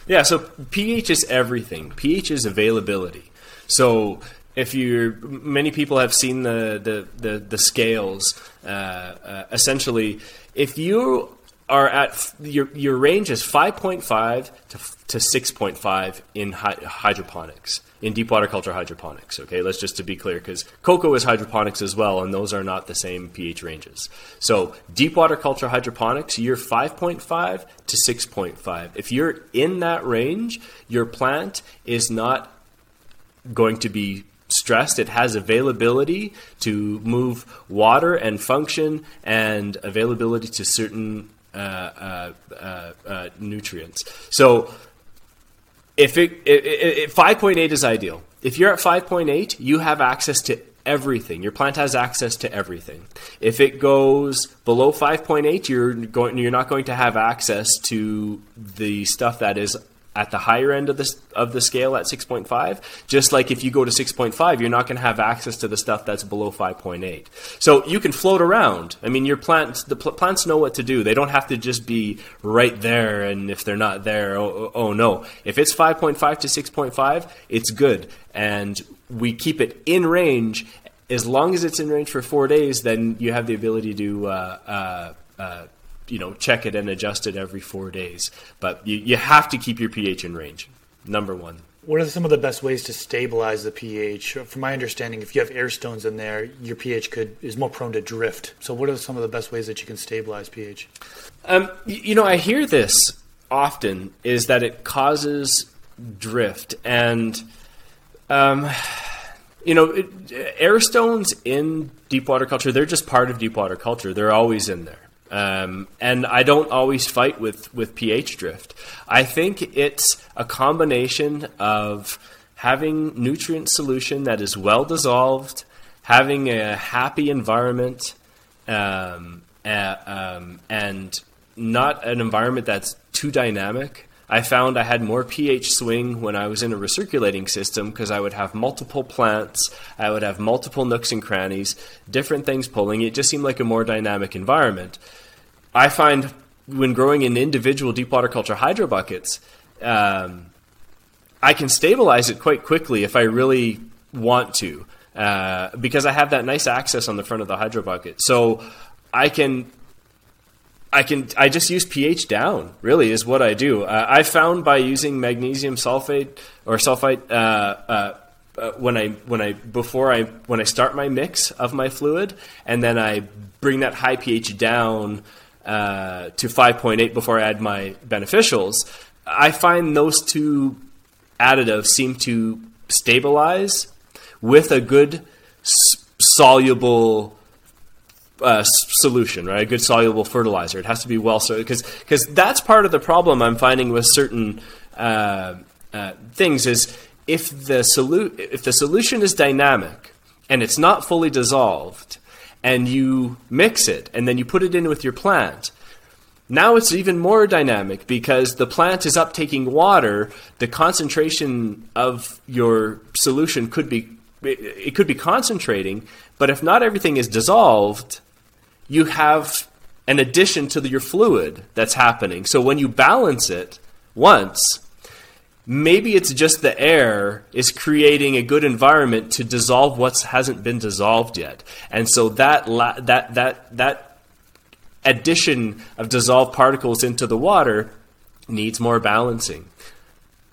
Yeah, so pH is everything. pH is availability. So if you many people have seen the the the, the scales. Uh, uh, essentially, if you are at your your range is 5.5 to to 6.5 in hy- hydroponics in deep water culture hydroponics okay? Let's just to be clear because coco is hydroponics as well and those are not the same ph ranges. So deep water culture hydroponics you're 5.5 to 6.5 if you're in that range your plant is not going to be stressed. It has availability to move water and function and availability to certain uh, uh, uh, uh nutrients. So if it, it, it 5.8 is ideal. If you're at 5.8, you have access to everything. Your plant has access to everything. If it goes below 5.8, you're going you're not going to have access to the stuff that is at the higher end of the of the scale at 6.5 just like if you go to 6.5 you're not going to have access to the stuff that's below 5.8 so you can float around. I mean your plants the pl- plants know what to do. They don't have to just be right there and if they're not there oh, oh, oh no. If it's 5.5 to 6.5 it's good. And we keep it in range. As long as it's in range for four days then you have the ability to uh, uh, uh, you know check it and adjust it every four days. But you, you have to keep your pH in range. Number one. What are some of the best ways to stabilize the pH? From my understanding, if you have air stones in there, your pH could is more prone to drift. So, what are some of the best ways that you can stabilize pH? Um, you know, I hear this often is that it causes drift, and um, you know, it, air stones in deep water culture, they're just part of deep water culture. They're always in there. Um, and I don't always fight with, with pH drift. I think it's a combination of having nutrient solution that is well dissolved, having a happy environment, um, uh, um, and not an environment that's too dynamic. I found I had more pH swing when I was in a recirculating system because I would have multiple plants, I would have multiple nooks and crannies, different things pulling. It just seemed like a more dynamic environment. I find when growing in individual deep water culture hydro buckets, um, I can stabilize it quite quickly if I really want to, uh, because I have that nice access on the front of the hydro bucket. So I can I can I just use pH down. Really, is what I do. Uh, I found by using magnesium sulfate or sulfite uh, uh, uh, when I when I before I when I start my mix of my fluid, and then I bring that high pH down uh, to 5.8 before I add my beneficials. I find those two additives seem to stabilize with a good soluble uh, solution, right? A good soluble fertilizer. It has to be well so because because that's part of the problem I'm finding with certain uh, uh, things is if the solu- if the solution is dynamic and it's not fully dissolved and you mix it and then you put it in with your plant. Now it's even more dynamic because the plant is uptaking water. The concentration of your solution could be it could be concentrating, but if not everything is dissolved, you have an addition to the, your fluid that's happening. So when you balance it once, maybe it's just the air is creating a good environment to dissolve what hasn't been dissolved yet. And so that la- that that that addition of dissolved particles into the water needs more balancing.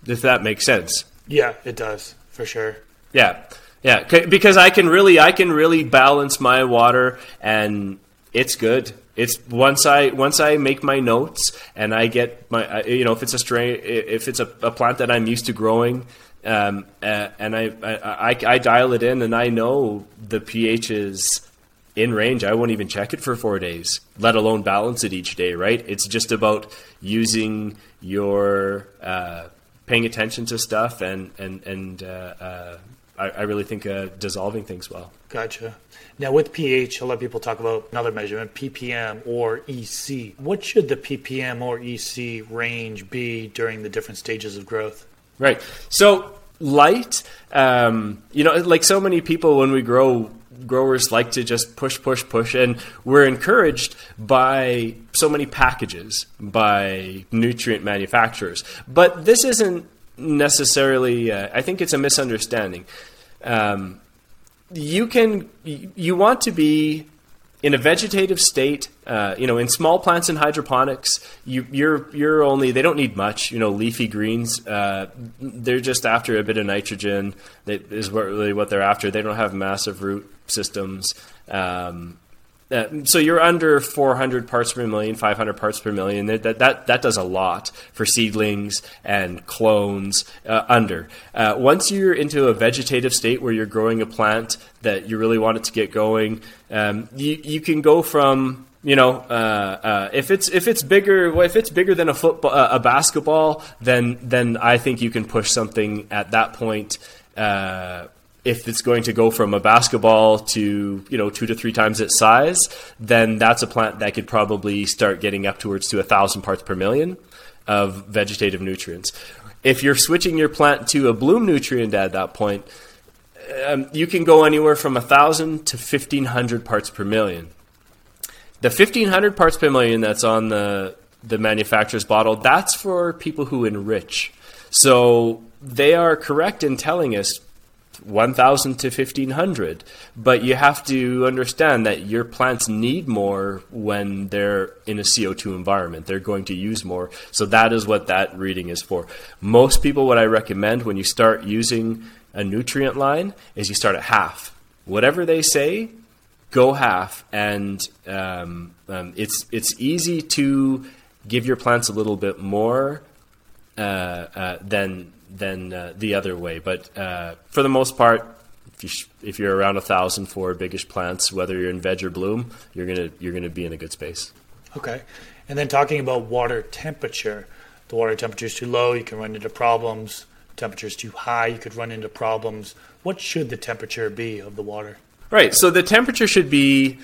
If that makes sense. Yeah, it does for sure. Yeah. Yeah, because I can really I can really balance my water and it's good. It's once I once I make my notes and I get my you know if it's a strain if it's a, a plant that I'm used to growing um, uh, and I, I I dial it in and I know the pH is in range. I won't even check it for four days, let alone balance it each day. Right? It's just about using your uh, paying attention to stuff and and and uh, uh I, I really think uh, dissolving things well. Gotcha. Now, with pH, a lot of people talk about another measurement, ppm or EC. What should the ppm or EC range be during the different stages of growth? Right. So, light, um, you know, like so many people when we grow, growers like to just push, push, push, and we're encouraged by so many packages, by nutrient manufacturers. But this isn't necessarily. Uh, I think it's a misunderstanding. Um, you can you want to be in a vegetative state. Uh, you know, in small plants in hydroponics, you, you're you're only they don't need much. You know, leafy greens. Uh, they're just after a bit of nitrogen. That is what, really what they're after. They don't have massive root systems. Um, uh, so you're under 400 parts per million, 500 parts per million. That that that does a lot for seedlings and clones. Uh, under uh, once you're into a vegetative state where you're growing a plant that you really want it to get going, um, you you can go from you know, uh, uh, if it's if it's bigger, if it's bigger than a football, uh, a basketball, then then I think you can push something at that point uh, if it's going to go from a basketball to you know two to three times its size, then that's a plant that could probably start getting up towards to a thousand parts per million of vegetative nutrients. If you're switching your plant to a bloom nutrient at that point, um, you can go anywhere from a thousand to fifteen hundred parts per million. The fifteen hundred parts per million that's on the the manufacturer's bottle, that's for people who enrich. So they are correct in telling us 1000 to 1500 but you have to understand that your plants need more when they're in a CO2 environment. They're going to use more. So that is what that reading is for. Most people what I recommend when you start using a nutrient line is you start at half. Whatever they say go half. And um, um, it's it's easy to give your plants a little bit more uh, uh, than than uh, the other way. But uh, for the most part, if, you sh- if you're around a thousand for biggish plants, whether you're in veg or bloom, you're gonna you're gonna be in a good space. Okay, and then talking about water temperature, the water temperature is too low, you can run into problems. Temperature is too high, you could run into problems. What should the temperature be of the water? Right. So the temperature should be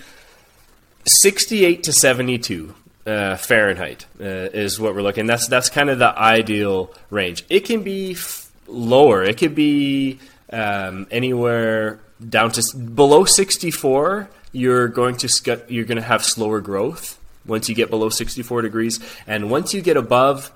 68 to 72 uh, Fahrenheit uh, is what we're looking. That's that's kind of the ideal range. It can be f- lower. It could be um, anywhere down to below 64. You're going to sc- you're going to have slower growth once you get below 64 degrees, and once you get above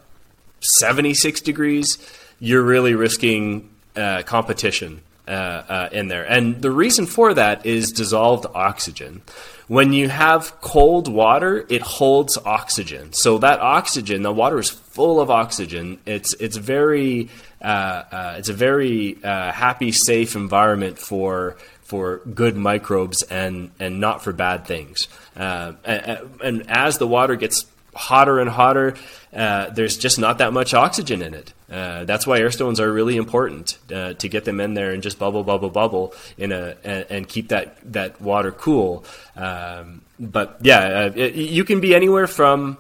76 degrees, you're really risking uh, competition uh, uh, in there. And the reason for that is dissolved oxygen. When you have cold water, it holds oxygen. So that oxygen, the water is full of oxygen. It's it's very uh, uh, it's a very uh, happy, safe environment for for good microbes and and not for bad things. Uh, and, and as the water gets hotter and hotter, uh, there's just not that much oxygen in it. Uh, that's why air stones are really important uh, to get them in there and just bubble, bubble, bubble in a and, and keep that that water cool. Um, but yeah, uh, it, you can be anywhere from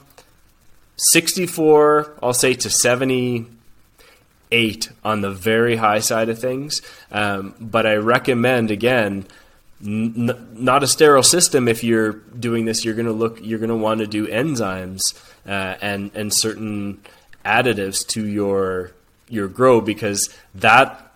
64, I'll say, to 78 on the very high side of things. Um, but I recommend again. N- not a sterile system. If you're doing this, you're going to look. You're going to want to do enzymes uh, and and certain additives to your your grow because that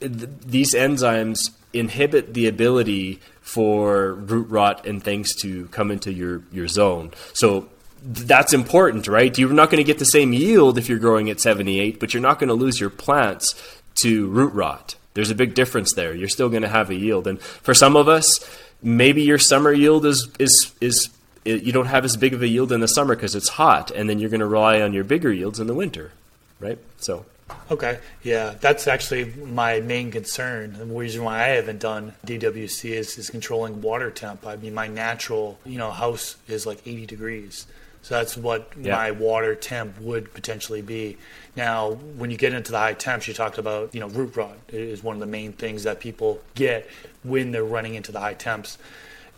th- these enzymes inhibit the ability for root rot and things to come into your your zone. So that's important, right? You're not going to get the same yield if you're growing at 78, but you're not going to lose your plants to root rot. There's a big difference there. You're still going to have a yield. And for some of us, maybe your summer yield is is is it, you don't have as big of a yield in the summer because it's hot, and then you're going to rely on your bigger yields in the winter, right? So. Okay, yeah, that's actually my main concern. The reason why I haven't done DWC is, is controlling water temp. I mean, my natural, you know, house is like 80 degrees. So that's what yeah. my water temp would potentially be. Now, when you get into the high temps, you talked about, you know, root rot is one of the main things that people get when they're running into the high temps.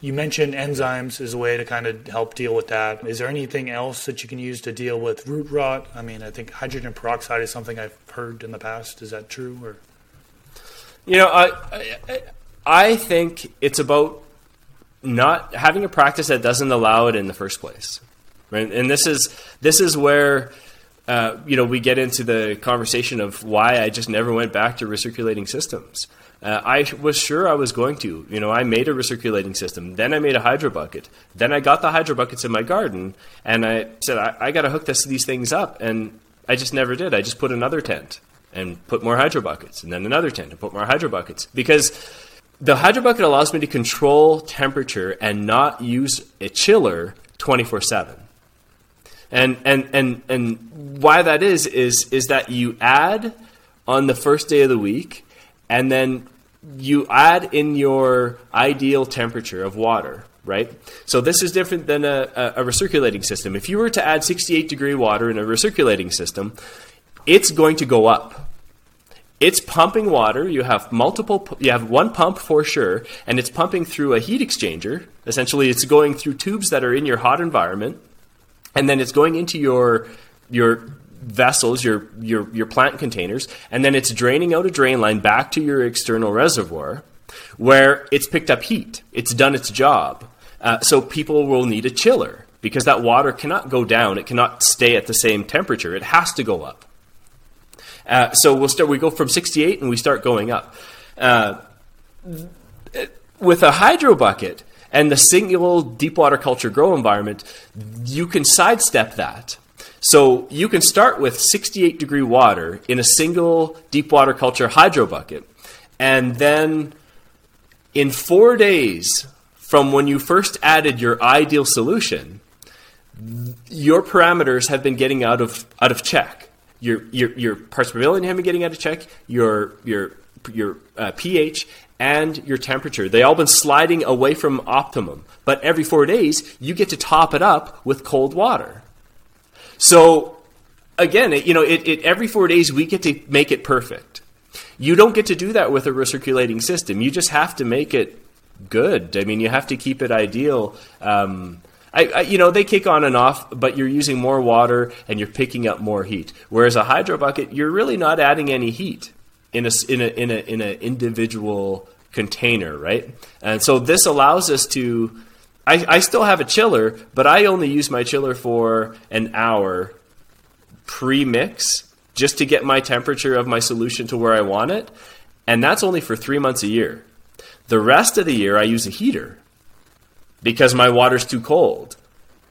You mentioned enzymes as a way to kind of help deal with that. Is there anything else that you can use to deal with root rot? I mean, I think hydrogen peroxide is something I've heard in the past. Is that true? Or you know, I I, I think it's about not having a practice that doesn't allow it in the first place. Right? And this is this is where uh, you know we get into the conversation of why I just never went back to recirculating systems. Uh, I was sure I was going to. You know, I made a recirculating system. Then I made a hydro bucket. Then I got the hydro buckets in my garden, and I said I, I got to hook this, these things up, and I just never did. I just put another tent and put more hydro buckets, and then another tent and put more hydro buckets because the hydro bucket allows me to control temperature and not use a chiller twenty four seven. And and and and why that is is is that you add on the first day of the week, and then you add in your ideal temperature of water right? So this is different than a, a, recirculating system. If you were to add 68 degree water in a recirculating system, it's going to go up. It's pumping water. You have multiple. You have one pump for sure, and it's pumping through a heat exchanger. Essentially, it's going through tubes that are in your hot environment, and then it's going into your your vessels, your your your plant containers, and then it's draining out a drain line back to your external reservoir, where it's picked up heat. It's done its job. Uh, so people will need a chiller because that water cannot go down. It cannot stay at the same temperature. It has to go up. Uh, so we'll start. We go from 68 and we start going up. Uh, with a hydro bucket and the single deep water culture grow environment, you can sidestep that. So you can start with 68 degree water in a single deep water culture hydro bucket, and then in four days from when you first added your ideal solution, your parameters have been getting out of out of check. Your your your parts per million have been getting out of check. Your your your uh, pH and your temperature. They all been sliding away from optimum. But every four days, you get to top it up with cold water. So again, it, you know, it, it, every four days we get to make it perfect. You don't get to do that with a recirculating system. You just have to make it good. I mean, you have to keep it ideal. Um, I, I, you know, they kick on and off, but you're using more water and you're picking up more heat. Whereas a hydro bucket, you're really not adding any heat in a in a in a in an individual container, right? And so this allows us to. I, I still have a chiller, but I only use my chiller for an hour pre-mix just to get my temperature of my solution to where I want it, and that's only for three months a year. The rest of the year, I use a heater because my water's too cold,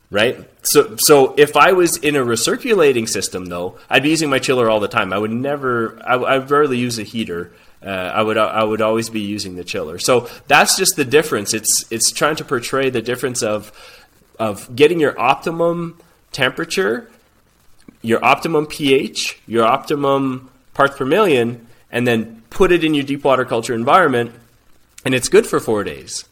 right? So, so if I was in a recirculating system, though, I'd be using my chiller all the time. I would never, I, I rarely use a heater. Uh, I would, I would always be using the chiller. So that's just the difference. It's, it's trying to portray the difference of, of getting your optimum temperature, your optimum pH, your optimum parts per million, and then put it in your deep water culture environment and it's good for four days.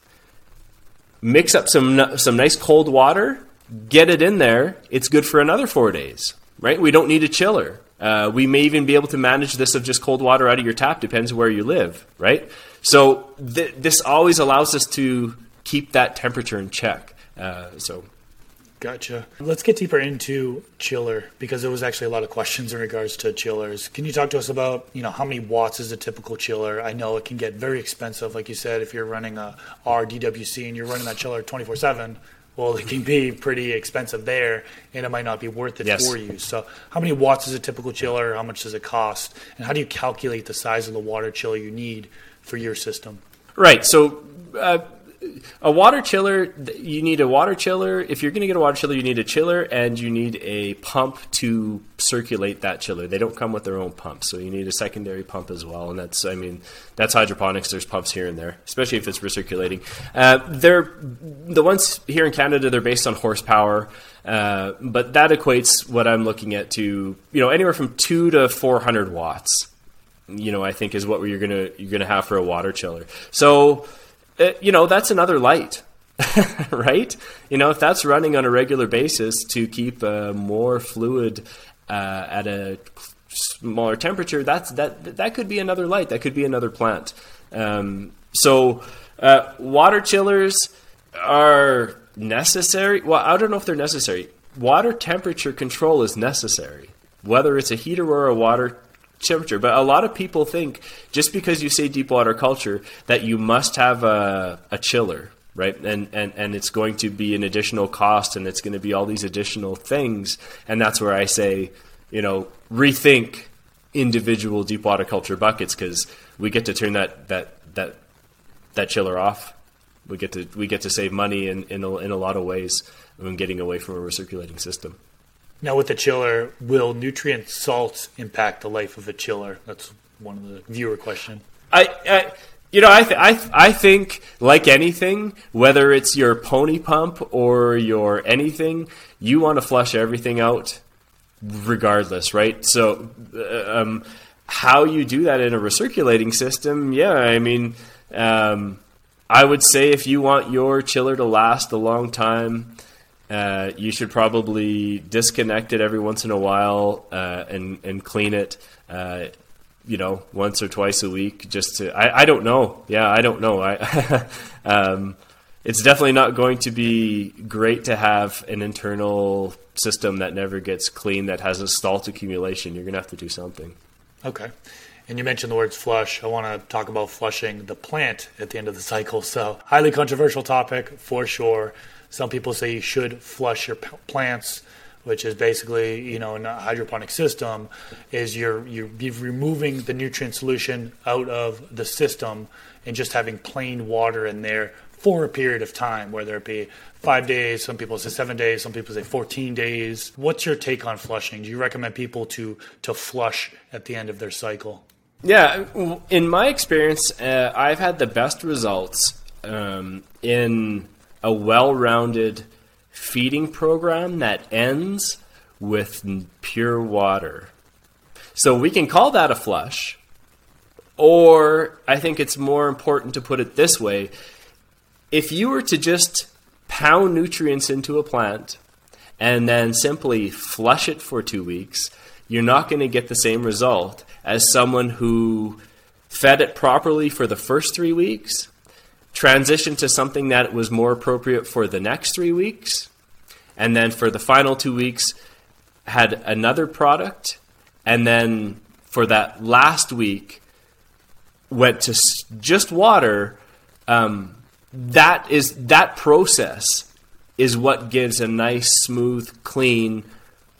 Mix up some some nice cold water, get it in there. It's good for another four days, right? We don't need a chiller. Uh, we may even be able to manage this of just cold water out of your tap, depends where you live, right? So th- this always allows us to keep that temperature in check. Uh, so Gotcha. Let's get deeper into chiller because there was actually a lot of questions in regards to chillers. Can you talk to us about, you know, how many watts is a typical chiller? I know it can get very expensive, like you said, if you're running a RDWC and you're running that chiller 24 7. Well, it can be pretty expensive there, and it might not be worth it yes. for you. So, how many watts is a typical chiller? How much does it cost? And how do you calculate the size of the water chiller you need for your system? Right. So, uh, a water chiller you need a water chiller. If you're going to get a water chiller you need a chiller and you need a pump to circulate that chiller. They don't come with their own pump so you need a secondary pump as well and that's i mean that's hydroponics. There's pumps here and there especially if it's recirculating. Uh, they're the ones here in canada they're based on horsepower uh, but that equates what i'm looking at to you know anywhere from 2 to 400 watts you know i think is what you're going to you're going to have for a water chiller. So uh, you know, that's another light. right? You know, if that's running on a regular basis to keep uh, more fluid uh, at a smaller temperature, that's that that could be another light. That could be another plant. Um, so, uh, water chillers are necessary. Well, I don't know if they're necessary. Water temperature control is necessary, whether it's a heater or a water temperature. But a lot of people think just because you say deep water culture that you must have a, a chiller, right? And, and and it's going to be an additional cost, and it's going to be all these additional things. And that's where I say, you know, rethink individual deep water culture buckets because we get to turn that that that that chiller off. We get to we get to save money in in a, in a lot of ways when getting away from a recirculating system. Now, with the chiller, will nutrient salts impact the life of a chiller? That's one of the viewer question. I, I you know, I, th- I, th- I think like anything, whether it's your pony pump or your anything, you want to flush everything out, regardless, right? So, uh, um, how you do that in a recirculating system? Yeah, I mean, um, I would say if you want your chiller to last a long time, uh, you should probably disconnect it every once in a while uh, and and clean it. Uh, you know, once or twice a week, just to. I, I don't know. Yeah, I don't know. I. um, it's definitely not going to be great to have an internal system that never gets clean that has a salt accumulation. You're going to have to do something. Okay. And you mentioned the words flush. I want to talk about flushing the plant at the end of the cycle. So, highly controversial topic for sure. Some people say you should flush your plants, which is basically, you know, in a hydroponic system, is you're you're removing the nutrient solution out of the system and just having plain water in there for a period of time, whether it be five days, some people say seven days, some people say 14 days. What's your take on flushing? Do you recommend people to to flush at the end of their cycle? Yeah, in my experience, uh, I've had the best results um, in a well-rounded feeding program that ends with pure water. So we can call that a flush. Or I think it's more important to put it this way if you were to just pound nutrients into a plant and then simply flush it for two weeks, you're not going to get the same result as someone who fed it properly for the first three weeks, transitioned to something that was more appropriate for the next three weeks, and then for the final two weeks had another product, and then for that last week went to just water. Um, that is that process is what gives a nice, smooth, clean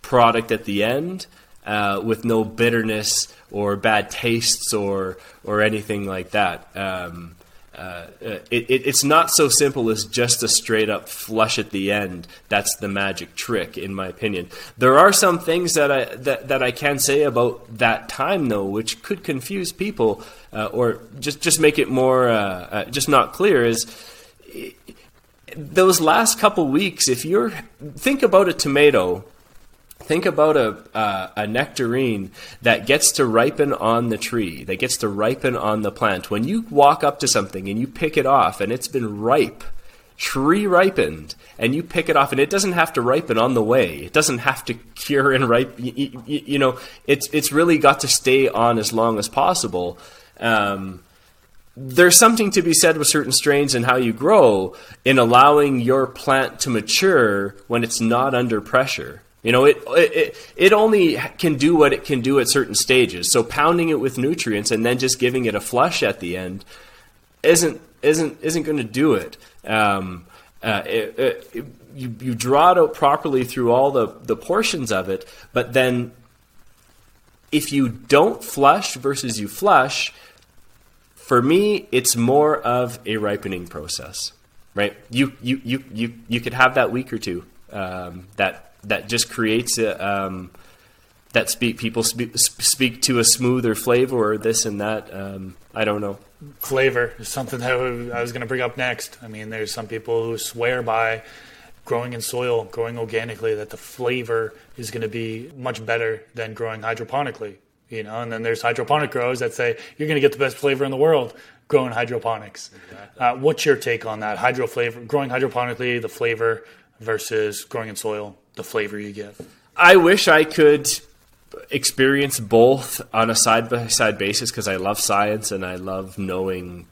product at the end uh, with no bitterness or bad tastes or or anything like that. Um, uh, it, it, it's not so simple as just a straight up flush at the end. That's the magic trick, in my opinion. There are some things that I that, that I can say about that time though, which could confuse people uh, or just just make it more uh, uh just not clear. Is those last couple weeks, if you're think about a tomato think about a, uh, a nectarine that gets to ripen on the tree, that gets to ripen on the plant. When you walk up to something and you pick it off and it's been ripe, tree ripened, and you pick it off, and it doesn't have to ripen on the way. It doesn't have to cure and ripe. You, you, you know, it's it's really got to stay on as long as possible. Um, there's something to be said with certain strains and how you grow in allowing your plant to mature when it's not under pressure. You know, it, it it only can do what it can do at certain stages. So pounding it with nutrients and then just giving it a flush at the end isn't isn't isn't going to do it. Um, uh, it, it. you you draw it out properly through all the the portions of it, but then if you don't flush versus you flush, for me, it's more of a ripening process, right? You you you you you could have that week or two um, that that just creates a, um, that speak people speak, speak to a smoother flavor or this and that. Um, I don't know. Flavor is something that I was going to bring up next. I mean, there's some people who swear by growing in soil, growing organically, that the flavor is going to be much better than growing hydroponically. You know, and then there's hydroponic growers that say you're going to get the best flavor in the world growing hydroponics. Exactly. Uh, what's your take on that? Hydro flavor, growing hydroponically, the flavor versus growing in soil the flavor you get. I wish I could experience both on a side by side basis because I love science and I love knowing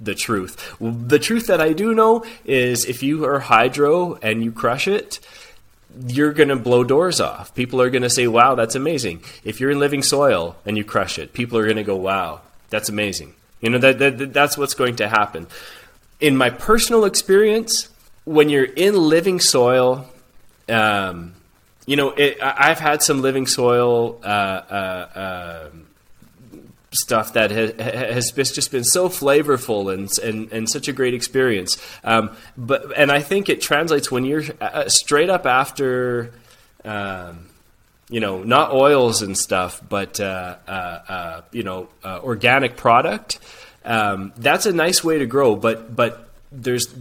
the truth. The truth that I do know is if you are hydro and you crush it, you're going to blow doors off. People are going to say, wow, that's amazing. If you're in living soil and you crush it, people are going to go, wow, that's amazing. You know, that, that, that's what's going to happen. In my personal experience, when you're in living soil um, you know, it, I've had some living soil uh, uh, uh, stuff that has, has, just been so flavorful and, and, and such a great experience. Um, but and I think it translates when you're uh, straight up after. Um, you know, not oils and stuff, but uh, uh, you know, organic product. Um, that's a nice way to grow, but but there's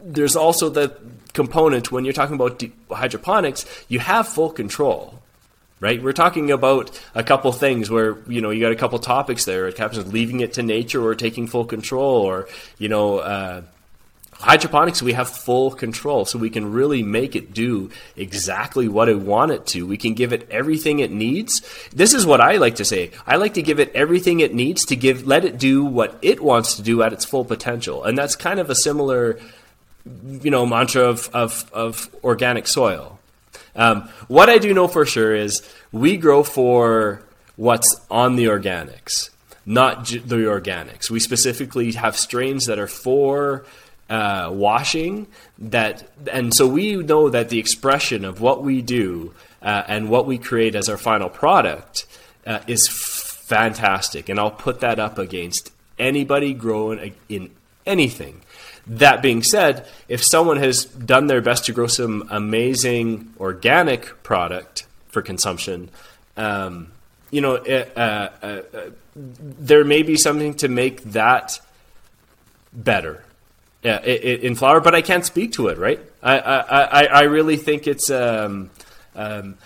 there's also the component when you're talking about hydroponics, you have full control. right? We're talking about a couple things where you know you got a couple topics there. It happens leaving it to nature or taking full control, or you know. Uh, hydroponics we have full control so we can really make it do exactly what i want it to we can give it everything it needs this is what i like to say i like to give it everything it needs to give let it do what it wants to do at its full potential and that's kind of a similar you know mantra of, of, of organic soil um, what I do know for sure is we grow for what's on the organics, not j- the organics. We specifically have strains that are for uh, washing that, and so we know that the expression of what we do uh, and what we create as our final product uh, is fantastic, and I'll put that up against anybody growing in anything. That being said, if someone has done their best to grow some amazing organic product for consumption, um, you know, it, uh, uh, uh, there may be something to make that better uh, in flower, but I can't speak to it, right? I, I, I really think it's um, um,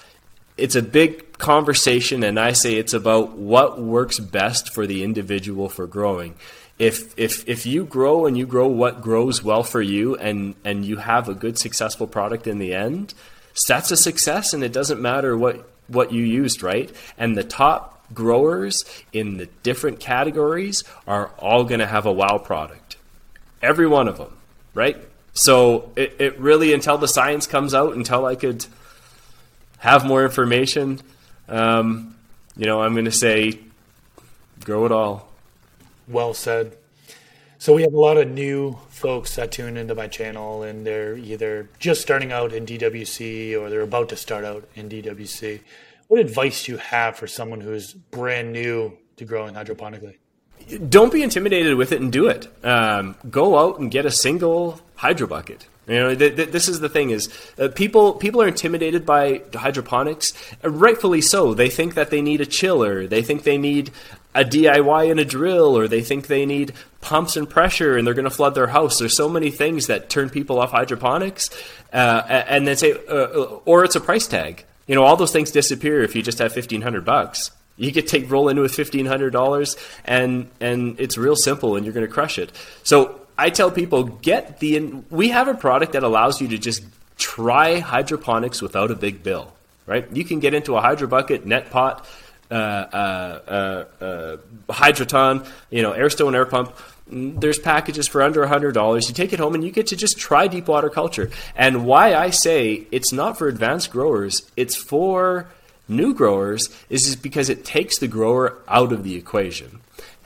it's a big conversation, and I say it's about what works best for the individual for growing if if if you grow and you grow what grows well for you and and you have a good successful product in the end that's a success and it doesn't matter what what you used right? And the top growers in the different categories are all going to have a wow product. Every one of them right? So it, it really until the science comes out until i could have more information um, you know i'm going to say grow it all well said. So we have a lot of new folks that tune into my channel, and they're either just starting out in DWC or they're about to start out in DWC. What advice do you have for someone who's brand new to growing hydroponically? Don't be intimidated with it and do it. Um, go out and get a single hydro bucket. You know, th- th- this is the thing: is uh, people people are intimidated by hydroponics, uh, rightfully so. They think that they need a chiller, they think they need a DIY and a drill, or they think they need pumps and pressure, and they're going to flood their house. There's so many things that turn people off hydroponics, uh, and then say, uh, uh, or it's a price tag. You know, all those things disappear if you just have fifteen hundred bucks. You could take roll into with fifteen hundred dollars, and and it's real simple, and you're going to crush it. So I tell people get the. We have a product that allows you to just try hydroponics without a big bill. Right? You can get into a hydro bucket, net pot, uh, uh, uh, uh hydroton, you know, airstone air pump. There's packages for under $100. You take it home and you get to just try deep water culture. And why I say it's not for advanced growers, it's for new growers, is because it takes the grower out of the equation.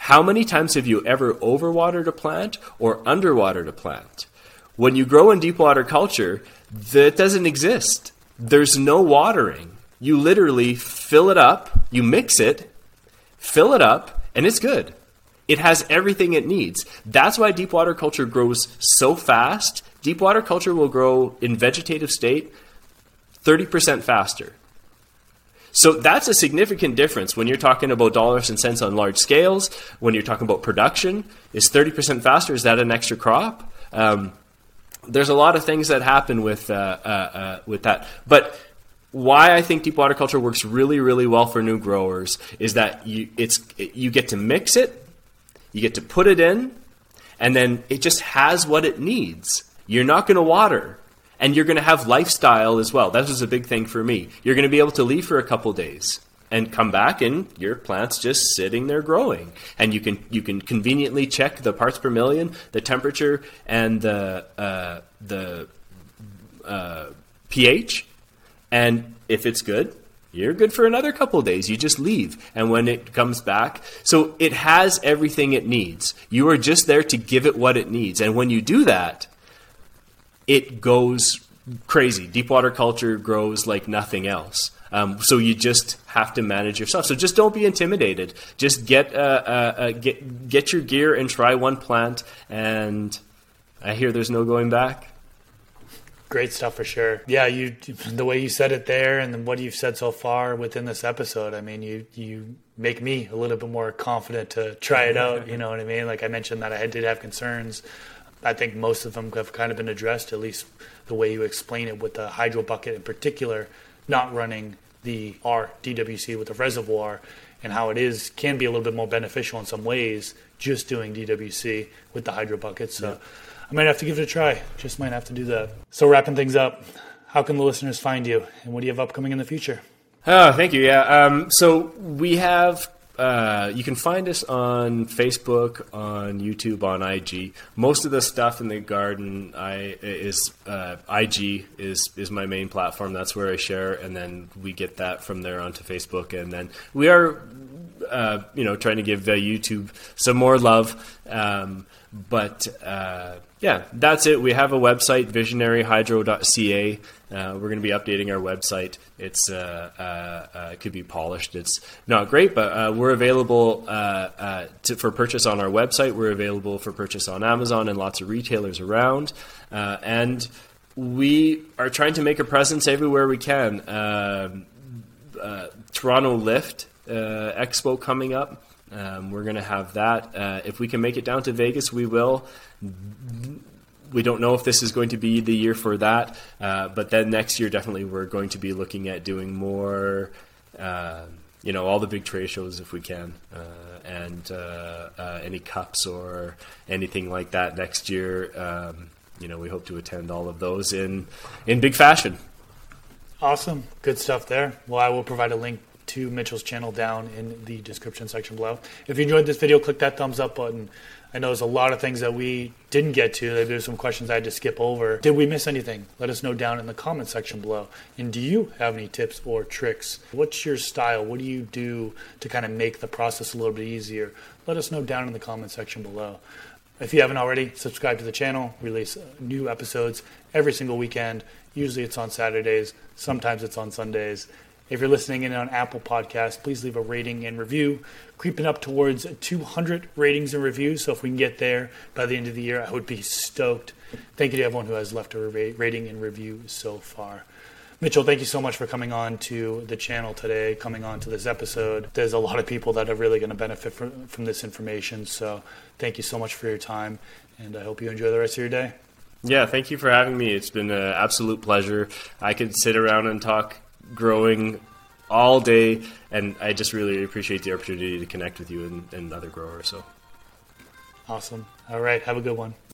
How many times have you ever overwatered a plant or underwatered a plant? When you grow in deep water culture, that doesn't exist. There's no watering. You literally fill it up, you mix it, fill it up, and it's good. It has everything it needs. That's why deep water culture grows so fast. Deep water culture will grow in vegetative state 30% faster. So that's a significant difference when you're talking about dollars and cents on large scales. When you're talking about production, is 30% faster? Is that an extra crop? Um, there's a lot of things that happen with uh, uh, uh, with that, but why I think deep water culture works really, really well for new growers is that you it's you get to mix it, you get to put it in, and then it just has what it needs. You're not going to water and you're going to have lifestyle as well. That was a big thing for me. You're going to be able to leave for a couple days and come back and your plant's just sitting there growing. And you can you can conveniently check the parts per million the temperature and the uh, the uh, ph. And if it's good you're good for another couple days. You just leave. And when it comes back so it has everything it needs. You are just there to give it what it needs. And when you do that it goes crazy. Deep water culture grows like nothing else. Um, so you just have to manage yourself. So just don't be intimidated. Just get uh, uh, uh, get get your gear and try one plant. And I hear there's no going back. Great stuff for sure. Yeah, you the way you said it there, and what you've said so far within this episode. I mean, you you make me a little bit more confident to try it out. You know what I mean? Like I mentioned that I did have concerns I think most of them have kind of been addressed, at least the way you explain it with the hydro bucket in particular, not running the R DWC with the reservoir and how it is can be a little bit more beneficial in some ways just doing DWC with the hydro bucket. So yeah. I might have to give it a try. Just might have to do that. So wrapping things up, how can the listeners find you and what do you have upcoming in the future? Oh, thank you. Yeah. Um, so we have uh, you can find us on Facebook, on YouTube, on IG. Most of the stuff in the garden I, is uh, IG is is my main platform. That's where I share, and then we get that from there onto Facebook, and then we are, uh, you know, trying to give uh, YouTube some more love. Um, but uh, yeah, that's it. We have a website, visionaryhydro.ca. Uh, we're going to be updating our website. It's uh, uh, uh, it could be polished. It's not great, but uh, we're available to, for purchase on our website. We're available for purchase on Amazon and lots of retailers around. and we are trying to make a presence everywhere we can. Um, Toronto Lift Expo coming up. Um, we're going to have that. Uh, if we can make it down to Vegas, we will. We don't know if this is going to be the year for that, uh, but then next year, definitely, we're going to be looking at doing more. Uh, you know, all the big trade shows if we can, uh, and uh, uh, any cups or anything like that next year. Um, you know, we hope to attend all of those in in big fashion. Awesome, good stuff there. Well, I will provide a link to Mitchell's channel down in the description section below. If you enjoyed this video, click that thumbs up button. I know there's a lot of things that we didn't get to. There's some questions I had to skip over. Did we miss anything? Let us know down in the comment section below. And do you have any tips or tricks? What's your style? What do you do to kind of make the process a little bit easier? Let us know down in the comment section below. If you haven't already, subscribe to the channel. Release uh, new episodes every single weekend. Usually it's on Saturdays, sometimes it's on Sundays. If you're listening in on Apple Podcasts, please leave a rating and review. Creeping up towards 200 ratings and reviews. So if we can get there by the end of the year, I would be stoked. Thank you to everyone who has left a rating and review so far. Mitchell, thank you so much for coming on to the channel today, coming on to this episode. There's a lot of people that are really going to benefit from, from this information. So thank you so much for your time, and I hope you enjoy the rest of your day. Yeah, thank you for having me. It's been an absolute pleasure. I could sit around and talk growing all day, and I just really appreciate the opportunity to connect with you and, and other growers. So awesome! All right, have a good one.